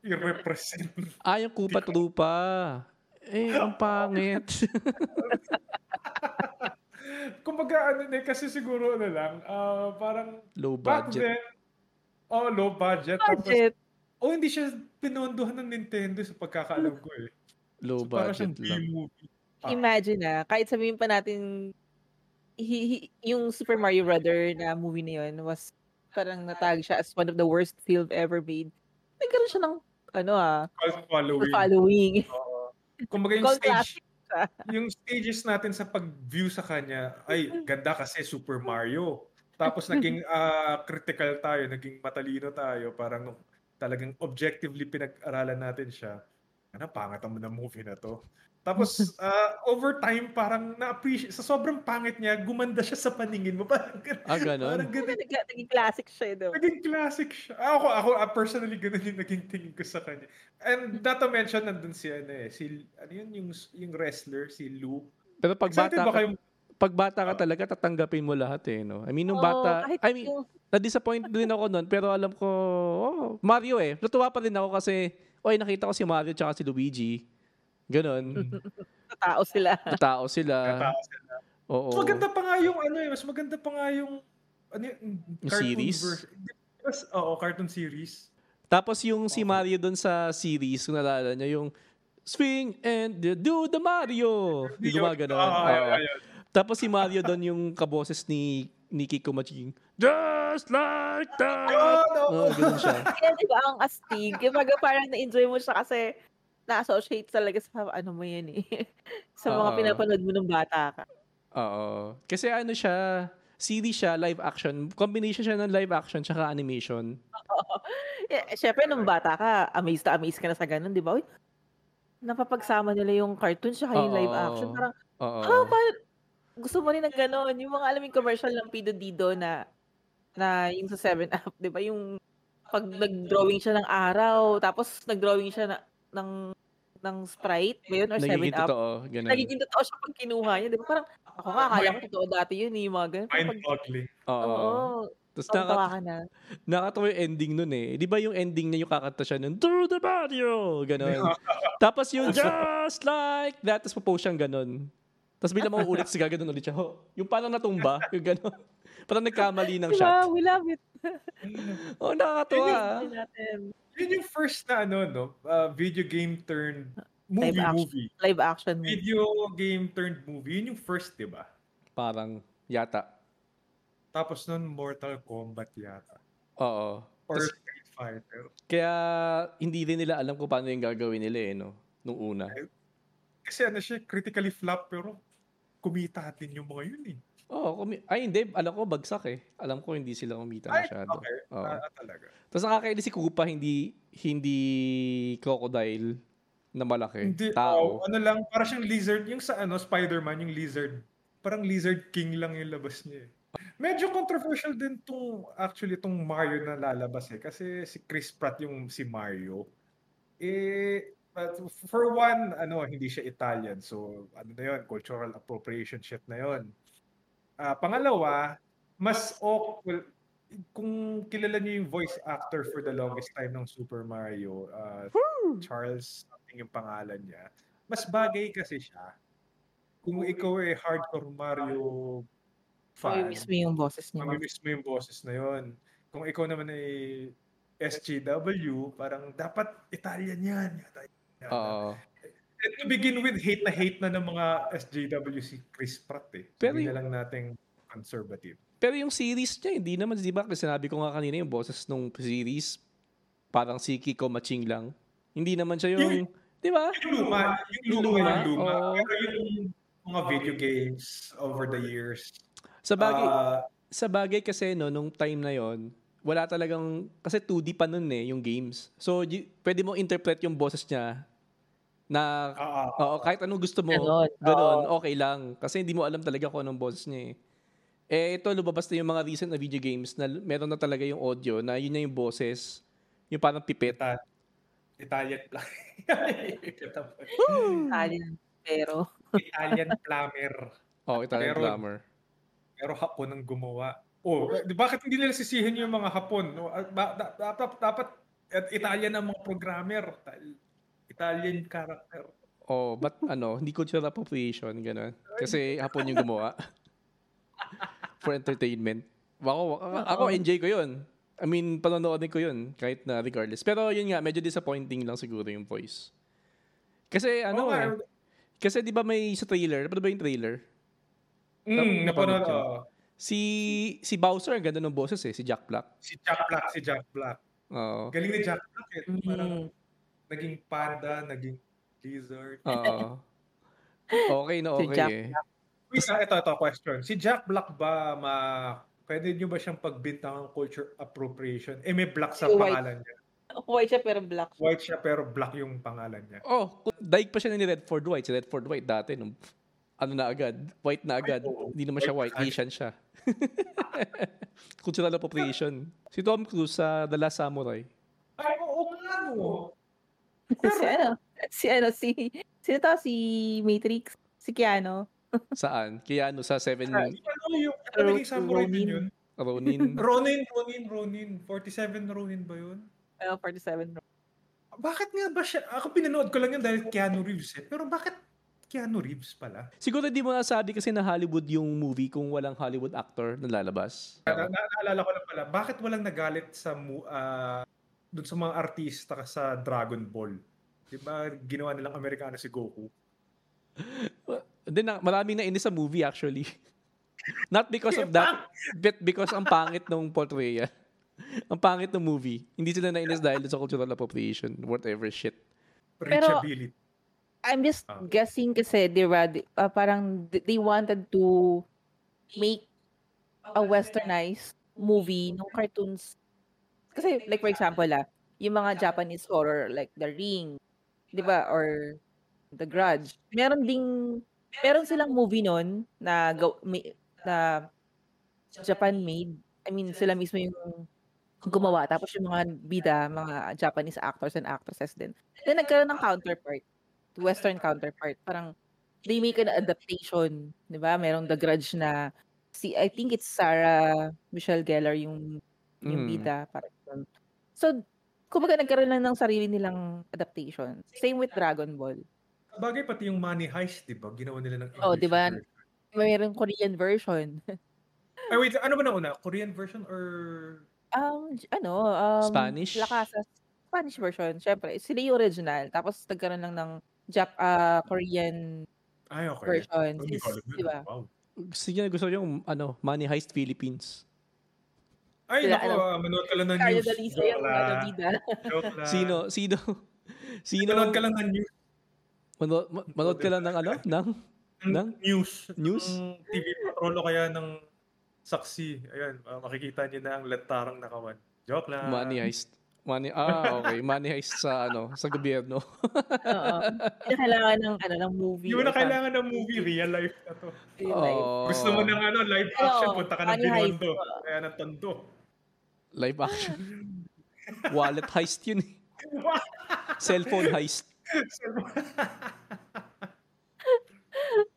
i-represent. Ah, yung Koopa Troopa. Eh, ang *laughs* pangit. *laughs* Kumbaga ano eh, kasi siguro ano lang, ah, parang Low back budget. then, oh, low budget. Tapos, Budget. oh, hindi siya pinondohan ng Nintendo sa pagkakaalam ko eh. Low So, parang budget lang. B-movie. Ah. Imagine na, kahit sabihin pa natin, hi- hi- yung Super Mario Brother na movie na yun was parang natag siya as one of the worst film ever made. Nagkaroon siya ng, ano ah, Cult following. following. Oo. Kumbaga yung stage, yung stages natin sa pag-view sa kanya, ay, ganda kasi Super Mario. Tapos naging *laughs* ah, critical tayo, naging matalino tayo, parang talagang objectively pinag-aralan natin siya. Ano, pangit naman ng movie na to. Tapos, *laughs* ah, over time, parang na-appreciate, sa sobrang pangit niya, gumanda siya sa paningin mo. *laughs* Parang, gan- Ah, ganun? parang ganun. Nag- Naging classic siya eh, daw. Naging classic siya. Ako, ako ah, personally, ganun yung naging tingin ko sa kanya. And not to mention, nandun si, ano eh, si, ano yun, yung, yung wrestler, si Lou. Pero pag Excited bata ba ka, kayo? pag bata ka talaga, tatanggapin mo lahat eh, no? I mean, nung Oo, bata, I mean, na-disappoint din ako noon, pero alam ko, oh, Mario eh. Natuwa pa rin ako kasi, oy, nakita ko si Mario tsaka si Luigi. Ganon. *laughs* tao sila. Tao sila. Tao sila. Oo. Mas maganda pa nga yung ano eh, mas maganda pa nga yung ano yung series? Mas, oo, cartoon series. Tapos yung si Mario doon sa series, kung nalala niya, yung swing and do the Mario. Yung gumagano. Oo. ayun, ayun. Tapos si Mario doon yung kaboses ni Nikki Kumaching. Just like that! Oh, no. Oo, ganun siya. *laughs* Kaya di ba ang astig? Kaya baga parang na-enjoy mo siya kasi na-associate talaga sa ano mo yan eh. *laughs* sa mga Oo. pinapanood mo nung bata ka. Oo. Kasi ano siya, series siya, live action. Combination siya ng live action tsaka animation. Eh, syempre, nung bata ka, amazed na amazed ka na sa ganun, di ba? Uy, napapagsama nila yung cartoon siya yung live action. Parang, Oo. ah, pa- gusto mo rin ng ganun. Yung mga alam yung commercial ng Pido Dido na na yung sa 7-Up, di ba? Yung pag nag-drawing siya ng araw, tapos nag-drawing siya na, ng ng Sprite, ba yun? Or Nagiging 7-Up. totoo. Ganun. Nagiging totoo siya pag kinuha niya. Di ba? Parang, ako nga, akala ko totoo dati yun, eh, yung mga ganun. Mind-boggling. Oo. oo, Tapos tawa naka, ka na. nakatawa yung ending nun eh. Di ba yung ending niya yung kakanta siya nun, Through the patio! Ganon. *laughs* Tapos yung just like that, tapos popost siyang ganon. Tapos bilang mauulit siya, gaganon ulit siya. Ho, yung parang natumba, *laughs* yung ganon. Parang nagkamali ng shot. We love it. *laughs* Oh, nakakatawa. Yun. Yun yung first na ano, no? Uh, video game turned movie Live action. movie. Live action movie. Video game turned movie. Yun yung first, di ba? Parang, yata. Tapos nun, Mortal Kombat yata. Oo. Or Tas- Street Fighter. Kaya hindi rin nila alam kung paano yung gagawin nila eh, no? Nung una. Kasi ano siya, critically flop, pero kumita din yung mga yun eh. Oo, kumi- ay hindi, alam ko bagsak eh. Alam ko hindi sila kumita Ay, masyado. okay. Oo. Ah, talaga. Tapos nakakainis si Koopa, hindi hindi crocodile na malaki. Hindi, tao. oh, ano lang, parang siyang lizard, yung sa ano, Spider-Man, yung lizard, parang lizard king lang yung labas niya eh. Medyo controversial din tong, actually, tong Mario na lalabas eh. Kasi si Chris Pratt yung si Mario. Eh, but for one, ano, hindi siya Italian. So, ano na yun, cultural appropriation shit na yun. Ah, pangalawa, mas awkward, kung kilala niyo yung voice actor for the longest time ng Super Mario, ah, Charles something yung pangalan niya, mas bagay kasi siya. Kung ikaw ay hardcore Mario fan, Mamimiss mo yung boses niya. mamimiss mo yung boses na yon. Kung ikaw naman ay SJW, parang dapat Italian yan. Oo. And to begin with, hate na hate na ng mga SJW si Chris Pratt eh. Pero yung- na lang nating conservative. Pero yung series niya, hindi naman, di ba? Kasi sinabi ko nga kanina yung boses nung series, parang si Kiko Maching lang. Hindi naman siya yung, di ba? Yung luma, yung luma, Luma, yung luma. oo. Pero yung mga video games over the years, Sa bagay, ah, sa bagay kasi no, nung time na yon wala talagang, kasi 2D pa nun eh, yung games. So, y- pwede mo interpret yung boses niya na, ah, oo, kahit anong gusto mo, Ganon. ganon, okay lang. Kasi hindi mo alam talaga kung anong boses niya eh. Eh, ito, lumabas na yung mga recent na video games na meron na talaga yung audio na yun na yung boses, yung parang pipit. Ita- Italian Italian. Pero, Italian *laughs* plumber. Oh, Italian Pero- glamour. Pero Hapon ang gumawa. Oh, di bakit hindi nila sisihin yung mga Hapon? No, ah, dapat dapat at Italian ang mga programmer. Ital- Italian character. Oh, but ano, hindi cultural appropriation, gano'n. Kasi hapon yung gumawa. *laughs* For entertainment. Ako, ako enjoy ko yun. I mean, panonoodin ko yun, kahit na regardless. Pero yun nga, medyo disappointing lang siguro yung voice. Kasi ano nga, eh, kasi di ba may sa trailer, ano ba yung trailer? Mm, napanood napanood ko. Si si Bowser, ang ganda ng boses eh, si Jack Black. si Jack Black, si Jack Black. Oo. Galing ni Jack Black eh. Parang mm, naging panda, naging lizard. Oo. Okay na Si okay Jack eh. Wait, ah, ito, ito, question. Si Jack Black ba, ma, pwede nyo ba siyang pagbintang ng culture appropriation? Eh, may black sa Si White. pangalan niya. white siya pero black. White siya pero black yung pangalan niya. Oh, daig pa siya ni Redford White. Si Redford White dati, nung ano na agad, white na agad. Hindi naman siya white, White Asian siya. *laughs* Cultural appropriation. Si Tom Cruise sa The Last Samurai. Ay, oo nga no. si ano? *laughs* Si ano? Si, sino to? Si Matrix? Si Keanu? *laughs* Saan? Keanu sa Seven Ano yung, ano naging samurai din yun? *laughs* Ronin. Ronin, Ronin, Ronin. 47 Ronin ba yun? Uh, 47. Bakit nga ba siya? Ako pinanood ko lang yun dahil Keanu Reeves eh. Pero bakit Keanu Reeves pala? Siguro di mo nasabi kasi na Hollywood yung movie kung walang Hollywood actor na lalabas. Na, na, naalala ko lang pala, bakit walang nagalit sa mu- ah, dun sa mga artista sa Dragon Ball? Di ba ginawa nilang Amerikano si Goku? *laughs* Then na, maraming nainis sa movie actually. *laughs* Not because of that, but because ang pangit nung portrayal. *laughs* ang pangit ng movie. Hindi sila nainis dahil sa cultural appropriation, whatever shit. Pero-. I'm just Ah. guessing kasi, di ba, di- ah, parang th- they wanted to make a westernized movie ng cartoons. Kasi, like for example, ah, yung mga Japanese horror, like The Ring, di ba, or The Grudge, meron ding, meron silang movie nun na, gaw- may, na Japan-made. I mean, sila mismo yung gumawa. Tapos yung mga bida, mga Japanese actors and actresses din. Then nagkaroon ng counterpart. Western counterpart. Parang they make an adaptation. Di ba? Merong The Grudge na si I think it's Sarah Michelle Gellar yung yung Mm. bida. Parang ganun. So, kumbaga nagkaroon lang ng sarili nilang adaptation. Same with Dragon Ball. Bagay pati yung Money Heist, di ba? Ginawa nila ng English Oh, di ba? Mayroong Korean version. *laughs* Ay, wait. Ano ba nauna? Korean version or... Um, ano, um, Spanish? La Casa, Spanish version, syempre. Sila yung original. Tapos nagkaroon lang ng Jap, ah, Korean Ay, okay. version. Oh, di ba? Wow. Gusto niya, gusto niya yung ano, Money Heist Philippines. Ay, Sila, naku, ano, ah, manood ka lang ng Carlo news. Dalisa Joke yung bida. *laughs* Lang. Sino, sino, sino, Manood ka lang ng news. manood, ma- manood ka lang ng ano, ng, ng news. News? Ng TV Patrol o kaya ng saksi. Ayan, ah, makikita niyo na ang lantarang nakawan. Joke lang. Money Heist. Money, ah, okay. Money Heist sa, ano, sa gobyerno. Oo. Hindi na kailangan ng, ano, ng movie. Hindi mo na kailangan ng movie, real life na to. Real life. Oh, Gusto mo ng ano, live action, punta ka ng Binondo. Kaya ng Tondo. Live action. *laughs* Wallet heist yun eh. *laughs* Cellphone heist. *laughs*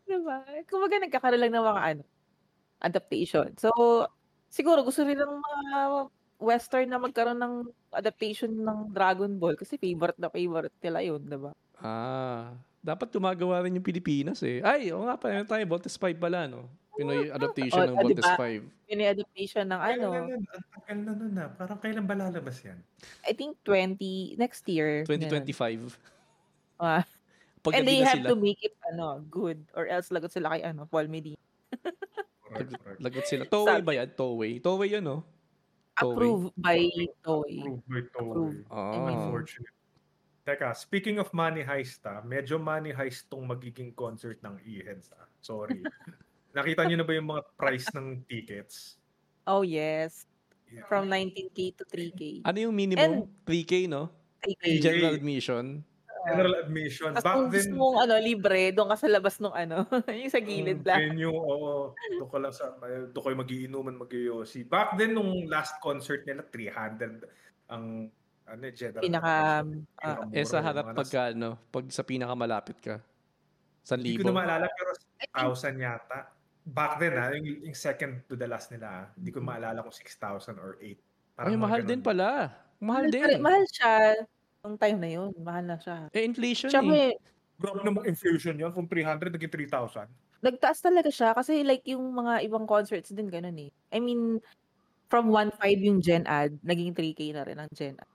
Diba? Kumbaga nagkakaroon lang ng mga ano, adaptation. So, siguro gusto rin ng mga western na magkaroon ng adaptation ng Dragon Ball kasi favorite na favorite nila yun, diba? Ah, dapat gumagawa rin yung Pilipinas eh. Ay, oo nga pala, tayo, Voltes 5 pala, no? Pinoy adaptation Oh, ng ah, Voltes diba? 5. Yun yung adaptation ng ano, Kailan na nun? Ang na nun na. Parang kailan ba lalabas yan? I think 20, next year. ganun. 2025. Ah. Pag And they have sila, to make it ano good or else lagot sila kay ano Paul Medina. Correct. lagot sila. Toei ba yan? Toei. Toei yun, no? Toei. Approved by Toei. Approved by Toei. Approved. Ah. Unfortunate. Teka, speaking of money heist ah, medyo money heist tong magiging concert ng E-Heads ah. Sorry. *laughs* Nakita niyo na ba yung mga price ng tickets? Oh yes, Yeah. from 19k to 3k. Ano yung minimum? 3K, no? 3k. General admission. General admission. Tapos Back kung gusto then, mong ano, libre, doon ka sa labas nung ano, *laughs* yung sa gilid mm, lang. venue, oo. Doon ka lang sa, doon kayo magiinuman, mag-yosi. Back then, nung last concert nila, 300 ang ano, general Pinaka, admission. Pinakamura, Eh, sa harap pagka, ano, pag sa pinakamalapit ka. Hindi 1,000. ko na maalala, pero I think, 6,000 yata. Back then, ha, yung, yung second to the last nila, ha, hindi ko maalala kung 6,000 or 8. Ay, mahal din pala. Mahal mahal, din. mahal siya nung time na yun. Mahal na siya. Eh, inflation eh. Siyempre, Grabe namang inflation yan. Kung 300, naging 3,000. nagtaas talaga siya kasi like yung mga ibang concerts din ganun eh. I mean, from 1.5 yung Gen Ad, naging 3K na rin ang Gen Ad.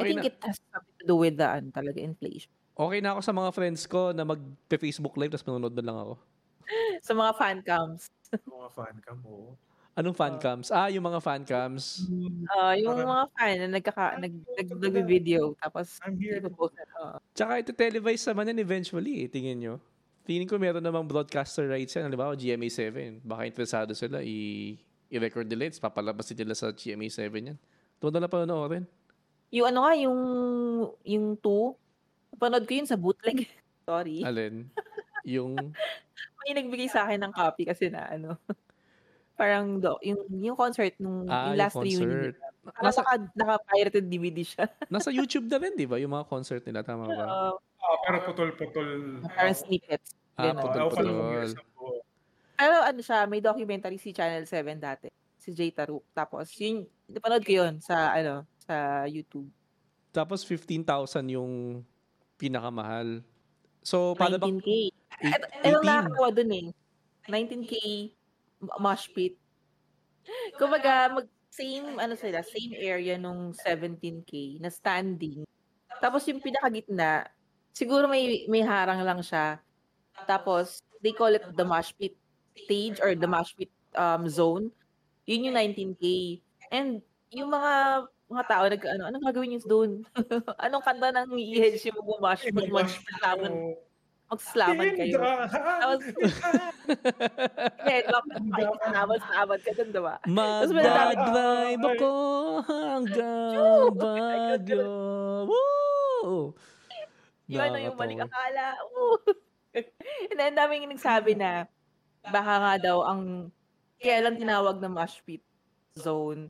I Okay think na, it has something to do with the ano, talaga inflation. okay na ako sa mga friends ko na mag-Facebook live tapos manonood na lang ako. *laughs* Sa mga fan cams. Mga fan cam, oo. Anong fan cams? Ah, yung mga fan cams. Ah, yung Parang- mga fan na nagkaka nag, nag, nagbi-video tapos I'm here. oo. Tsaka ito televise naman yan eventually eh. Tingin nyo. Tingin ko meron namang broadcaster rights yan. Halimbawa, GMA7. Baka interesado sila i- i-record nila. Tapos papalabas din nila sa GMA7 yan. Tuwa na lang panonoorin. Yung ano nga, yung yung 2, napanood ko yun sa bootleg. *laughs* Sorry. Alin? yung... May nagbigay sa akin ng copy kasi na ano. *laughs* Parang do, yung yung concert nung Ah, yung yung last reunion. nila. Parang Nasa, naka, naka-pirated DVD siya. *laughs* nasa YouTube na rin, di ba? Yung mga concert nila. Tama ba? Uh, Ah, pero putol-putol. parang snippets. Ah, ganun. putol- Ako pa putol. Pero ano siya, may documentary si Channel 7 dati. Si Jay Taruk. Tapos, yun, napanood ko yun sa, ano, sa YouTube. Tapos 15,000 yung pinakamahal. So, paano. 19K. Eight- 18. nakakatawa dun eh. 19K mosh pit. Kumbaga, mag, same, ano sila, same area nung 17K na standing. Tapos yung pinakagitna, siguro may, may harang lang siya. Tapos, they call it the mosh pit stage or the mosh pit um, zone. Yun yung 19K. And yung mga mga tao nag ano, anong gagawin niyo doon? *laughs* anong kanta ng EH yung Mag-mosh maglaban, pit. Magslaman kayo? Tapos, eh, dapat makikisabad-sabad ka dun, diba? Magdadrive ako hanggang *laughs* Baguio. Woo! Yung ano, yung maling akala. Oo. And then, daming nagsabi na, baka nga daw ang, kaya lang tinawag na mosh pit zone.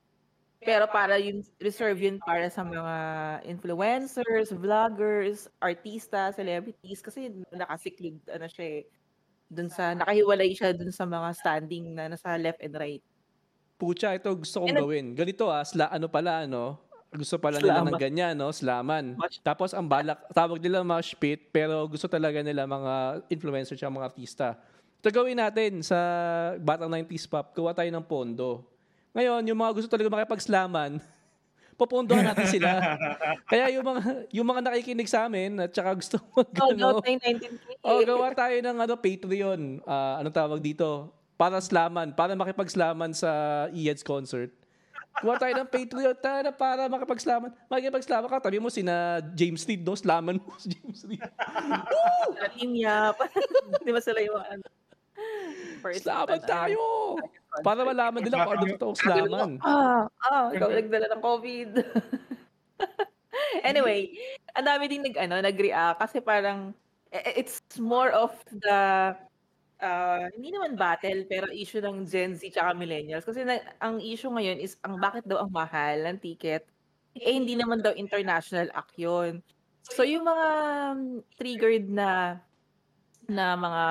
Pero para yun, reserve yun para sa mga influencers, vloggers, artista, celebrities, kasi nakasiklid, ano siya eh, dun sa, nakahiwalay siya dun sa mga standing na nasa left and right. Pucha, ito gusto kong And- gawin. Ganito ah, sla, ano pala, ano? Gusto pala nila ng ganyan, no? Slaman. Tapos ang balak, tawag nila mosh pit, pero gusto talaga nila mga influencers at mga artista. Ito gawin natin sa Batang 90s Pop, kuha tayo ng pondo. Ngayon, yung mga gusto talaga makipagslaman, *laughs* popondohan natin sila. *laughs* Kaya yung mga yung mga nakikinig sa amin at saka gusto mag Oh, ano, no, 19K. oh, gawa tayo ng ano Patreon. Ah, anong tawag dito? Para slaman, para makipagslaman sa EED's concert. Gawa tayo ng Patreon tara, para makipagslaman. Makipagslaman ka, tabi mo sina James Reed, no? Slaman mo si James Reed. *laughs* Team Yap. Di ba sila yung ano? First, Slaman ano, tayo! Para malaman nila kung ano totoong slaman. Ah, ah, ikaw nagdala ng COVID. *laughs* anyway, ang dami din nag ano, nag-react kasi parang eh, it's more of the ah, hindi naman battle pero issue ng Gen Z tsaka millennials kasi na, ang issue ngayon is ang bakit daw ang mahal ng ticket eh hindi naman daw international act yun. So yung mga um, triggered na na mga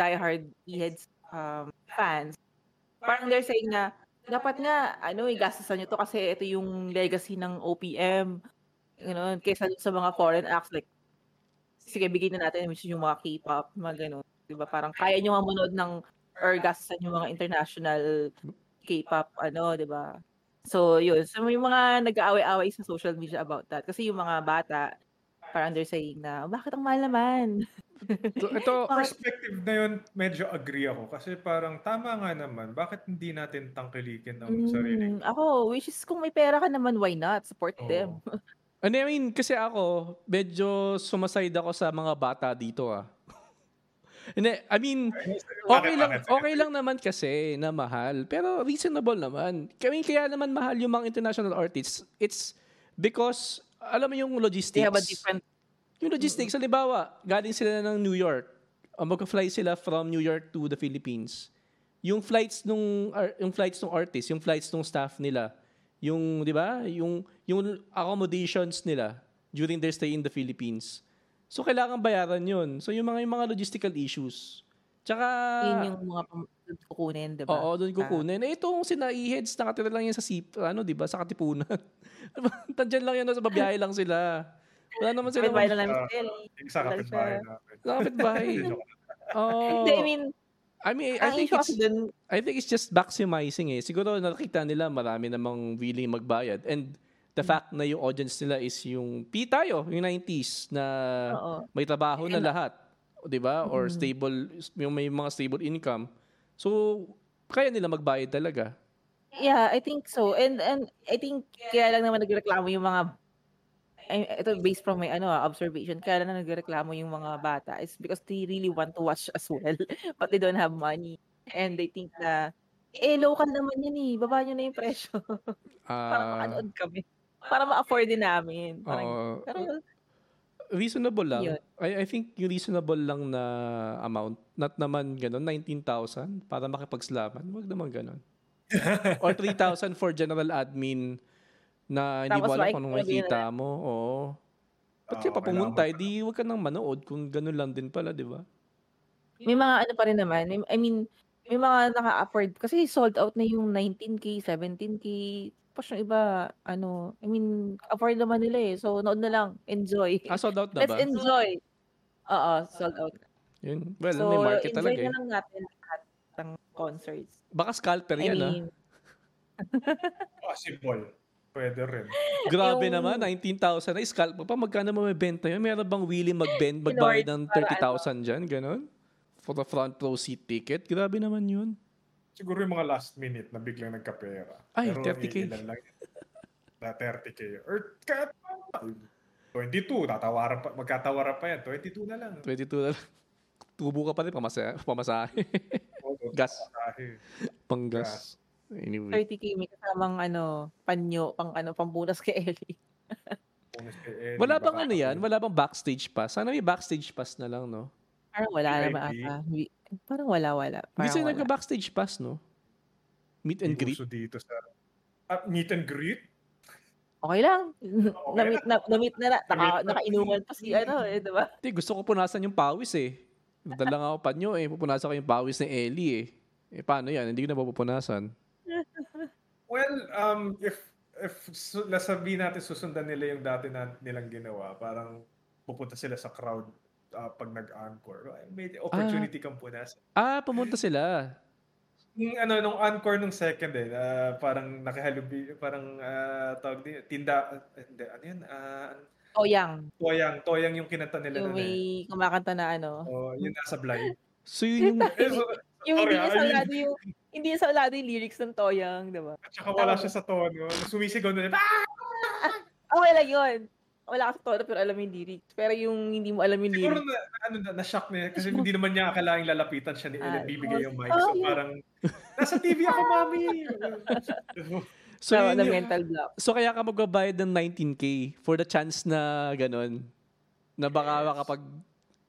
diehard E-heads um, fans. Parang they're saying na dapat nga ano igastasan nyo to kasi ito yung legacy ng OPM you know, kaysa sa mga foreign acts like sige bigyan na natin yung mga K-pop mga ganun di ba? Parang kaya nyo nga ng or gastasan yung mga international K-pop ano di ba? So yun. So may mga nag-aaway-away sa social media about that. Kasi yung mga bata parang they're saying na bakit ang mahal naman So, *laughs* ito, perspective na yun, medyo agree ako. Kasi parang tama nga naman, bakit hindi natin tangkilikin ang sarili? Mm, ako which is kung may pera ka naman why not support Oo. them *laughs* ano I mean, kasi ako, medyo sumaside ako sa mga bata dito ah. *laughs* Hindi, I mean, okay lang, okay lang naman kasi na mahal. Pero reasonable naman. Kami kaya naman mahal yung mga international artists. It's because, alam mo yung logistics. they have a different Yung logistics, halimbawa, galing sila ng New York. Uh, mag-fly sila from New York to the Philippines. Yung flights nung ar- yung flights ng artist, yung flights ng staff nila, yung 'di ba? Yung yung accommodations nila during their stay in the Philippines. So kailangan bayaran 'yun. So yung mga yung mga logistical issues. Tsaka yun yung mga pam- kukunin, di ba? Oo, doon kukunin. Eh, itong sina E-heads, nakatira lang yan sa sip, ano, di ba, sa Katipunan. *laughs* Tandyan lang yan, no, sa babiyahe lang sila. Wala naman sila. Kapit bahay lang namin si Kelly. Yung sa kapitbahay namin. Sa kapitbahay. *laughs* Oh, I mean, I mean, I think it's, dun, I think it's just maximizing eh. Siguro nakita nila marami namang willing magbayad. And the Hmm. fact na yung audience nila is yung P tayo, yung 90s na oo. may trabaho na lahat. 'Di ba? Or Mm. stable, yung may mga stable income. So, kaya nila magbayad talaga. Yeah, I think so. And and I think kaya lang naman nagreklamo yung mga ay, ito based from my ano ah, observation, kaya lang nagreklamo yung mga bata is because they really want to watch as well, *laughs* but they don't have money. And they think na, eh, local naman yan eh, baba nyo na yung presyo. *laughs* para Ah, makanood kami. Para ma-afford din namin. Parang, oo. pero, reasonable lang. Yun. I, I think yung reasonable lang na amount, not naman ganun, 19,000 para makipagslaman. Wag naman ganun. *laughs* Or 3,000 for general admin na hindi mo Tapos alam like, kung anong makikita mo. Oo. Ba't ka Oo, pa pumunta? kailangan- Di wag ka nang manood kung ganun lang din pala, di ba? may mga ano pa rin naman, may- I mean, may mga naka-afford, kasi sold out na yung 19K, 17K, tapos yung iba, ano, I mean, afford naman nila eh. So, nood na lang. Enjoy. Ah, sold out na Let's ba? enjoy. Oo, sold out. Yun. Well, so, may market enjoy talaga na eh. lang natin lahat ng concerts. Baka scalper I yan ah. mean, Possible. Pwede rin. *laughs* Grabe yung- naman, 19,000 na scalper pa. Magkano mo may benta yun? Meron bang willing mag-bend, magbayad ng para 30,000 dyan? Ganon? For the front row seat ticket? Grabe naman yun. Siguro yung mga last minute na biglang nagkapera. Ay, Pero 30K. ilan lang na 30k. Or kahit 22, tatawaran pa, magkatawaran pa yan. 22 na lang. 22 na lang. Tubo ka pa rin, pamasa, pamasahe. *laughs* Gas. Pamasahe. Panggas. Anyway. 30k may kasamang ano, panyo, pang ano, pambunas kay Ellie. *laughs* Bonus kay Ellie, Wala bang ano yan? Wala bang backstage pass? Sana may backstage pass na lang, no? Parang wala Maybe. naman ata. Parang wala, wala. Hindi Parang sila wala. nagka-backstage pass, no? Meet and Hindi greet. uso dito sa... Ah, meet and greet? Okay lang. *laughs* na-meet na, na-meet na, na, naka, na. nakainuman pa si ano eh, di ba? Hindi, gusto ko punasan yung pawis eh. Dala nga ako panyo eh. Pupunasan ko yung pawis ni Ellie eh. Eh, paano yan? Hindi ko na mapupunasan. Well, um, if if su- sabihin natin susundan nila yung dati na nilang ginawa, parang pupunta sila sa crowd ah, pag nag-encore. May opportunity kang punas. Ah, pumunta sila. Yung ano, nung encore nung second eh, ah, parang nakihalubi, parang ah, tawag din, tinda, ah, hindi, ano yun, ah, Toyang. toyang, toyang yung kinanta nila Yung nun eh. may kumakanta na ano. Oh, yun nasa blind. So yun yung... Eh, so, Yung hindi sorry, niya ah, sa yun- ulado yung, hindi niya sa ulado yung lyrics ng Toyang, di ba? At saka wala siya sa tono. Sumisigaw na ah! Okay lang yun. Wala ka sa tono pero alam mo yung lyrics. Pero yung hindi mo alam yung Siguro lyrics. na, ano, na, na-shock niya kasi hindi naman niya akalaing lalapitan siya ni Ellen Ah, bibigay yung mic. oh, So yeah. parang, nasa TV ako, *laughs* mami! So, So, yun na mental block. so kaya ka magbabayad ng 19k for the chance na ganun. Na baka makapag...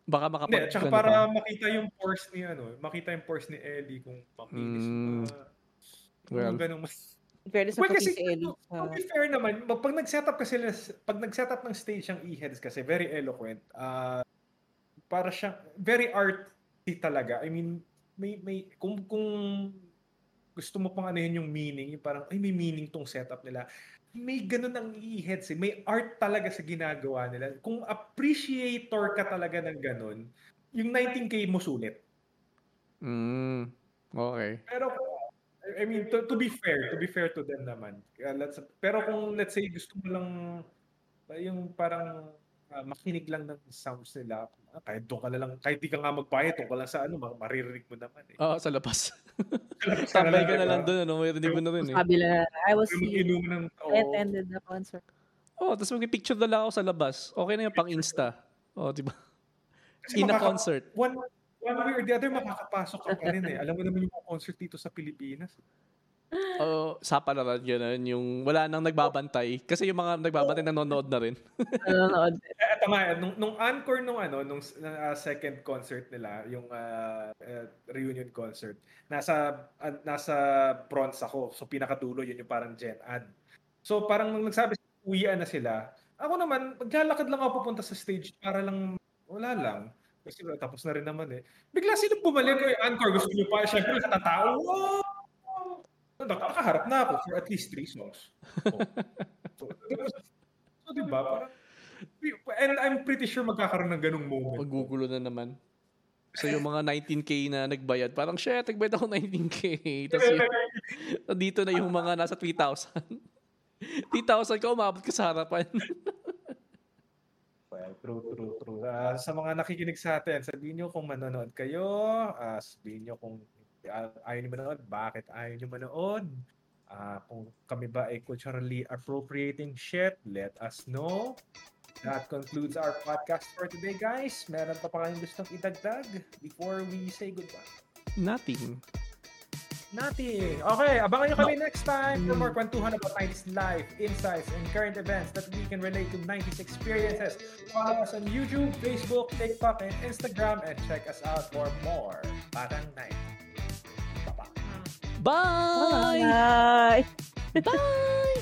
Baka makapag... Hindi, at saka ano para ka. makita yung force ni, ano, makita yung force ni Ellie kung makinis. Mm. Uh, Well. ganun mas... Fairness sa Well, kasi, si Ellie. to be fair naman, pag nag-setup kasi, pag nag-setup ng stage ang e-heads kasi, very eloquent. Uh, para siyang, very arty talaga. I mean, may, may, kung, kung gusto mo pang ano yun yung meaning, yung parang, ay, may meaning tong setup nila. May ganun ang e-heads eh. May art talaga sa ginagawa nila. Kung appreciator ka talaga ng ganun, yung 19K mo sulit. Mm, okay. Pero I mean to, to be fair, to be fair to them naman. Kaya let's, pero kung let's say gusto mo lang uh, yung parang uh, makinig lang ng sounds nila, ah, kahit doon ka na lang, kahit di ka nga magbayad, doon ka lang sa ano, ma- maririnig mo naman eh. Oo, sa labas. *laughs* Tambay ka na lang doon, ano? Marinig mo na rin eh. Sabi lang, I was here. I attended the concert. Oh, tapos mag-picture na lang ako sa labas. Okay na yung pang Insta. Oh, di ba? Kasi In a concert. One, one way or the other, makakapasok ka pa rin eh. Alam mo naman yung concert dito sa Pilipinas. *laughs* Oh, sapa na rin ganun. Yung wala nang nagbabantay. Kasi yung mga nagbabantay nanonood na rin. *laughs* Nanonood. Eh, tama, eh, nung, nung encore nung ano, nung uh, second concert nila, yung uh, uh, reunion concert, nasa uh, nasa bronze ako. So pinakadulo yun yung parang Gen Ad. So parang nung nagsabi uwian na sila, ako naman, maglalakad lang ako pupunta sa stage para lang, wala lang. Kasi tapos na rin naman eh. Bigla sila bumalik ko yung encore. Gusto nyo pa, syempre katatao. Wow! Nakaharap na ako for at least three songs. Oh. *laughs* So, so, di ba? Parang, and I'm pretty sure magkakaroon ng ganung moment. Magugulo na naman. So yung mga 19k na nagbayad, parang shit, nagbayad ako 19k. Tapos yun, dito na yung mga nasa 3,000. 3,000 *laughs* ka, umabot ka sa harapan. *laughs* Well, true, true, true. Ah, sa mga nakikinig sa atin, sabihin nyo kung manonood kayo, ah, sabihin nyo kung uh, ayaw nyo manood, bakit ayaw nyo manood? Uh, ah, kung kami ba ay culturally appropriating shit, let us know. That concludes our podcast for today, guys. Meron pa pa kayong gustong idagdag before we say goodbye? Nothing. Nothing. Okay, abangan nyo kami no. next time for more kwentuhan about 90s life, insights, and current events that we can relate to 90s experiences. Follow us on YouTube, Facebook, TikTok, and Instagram, and check us out for more Parang 90s. バイ。バイ。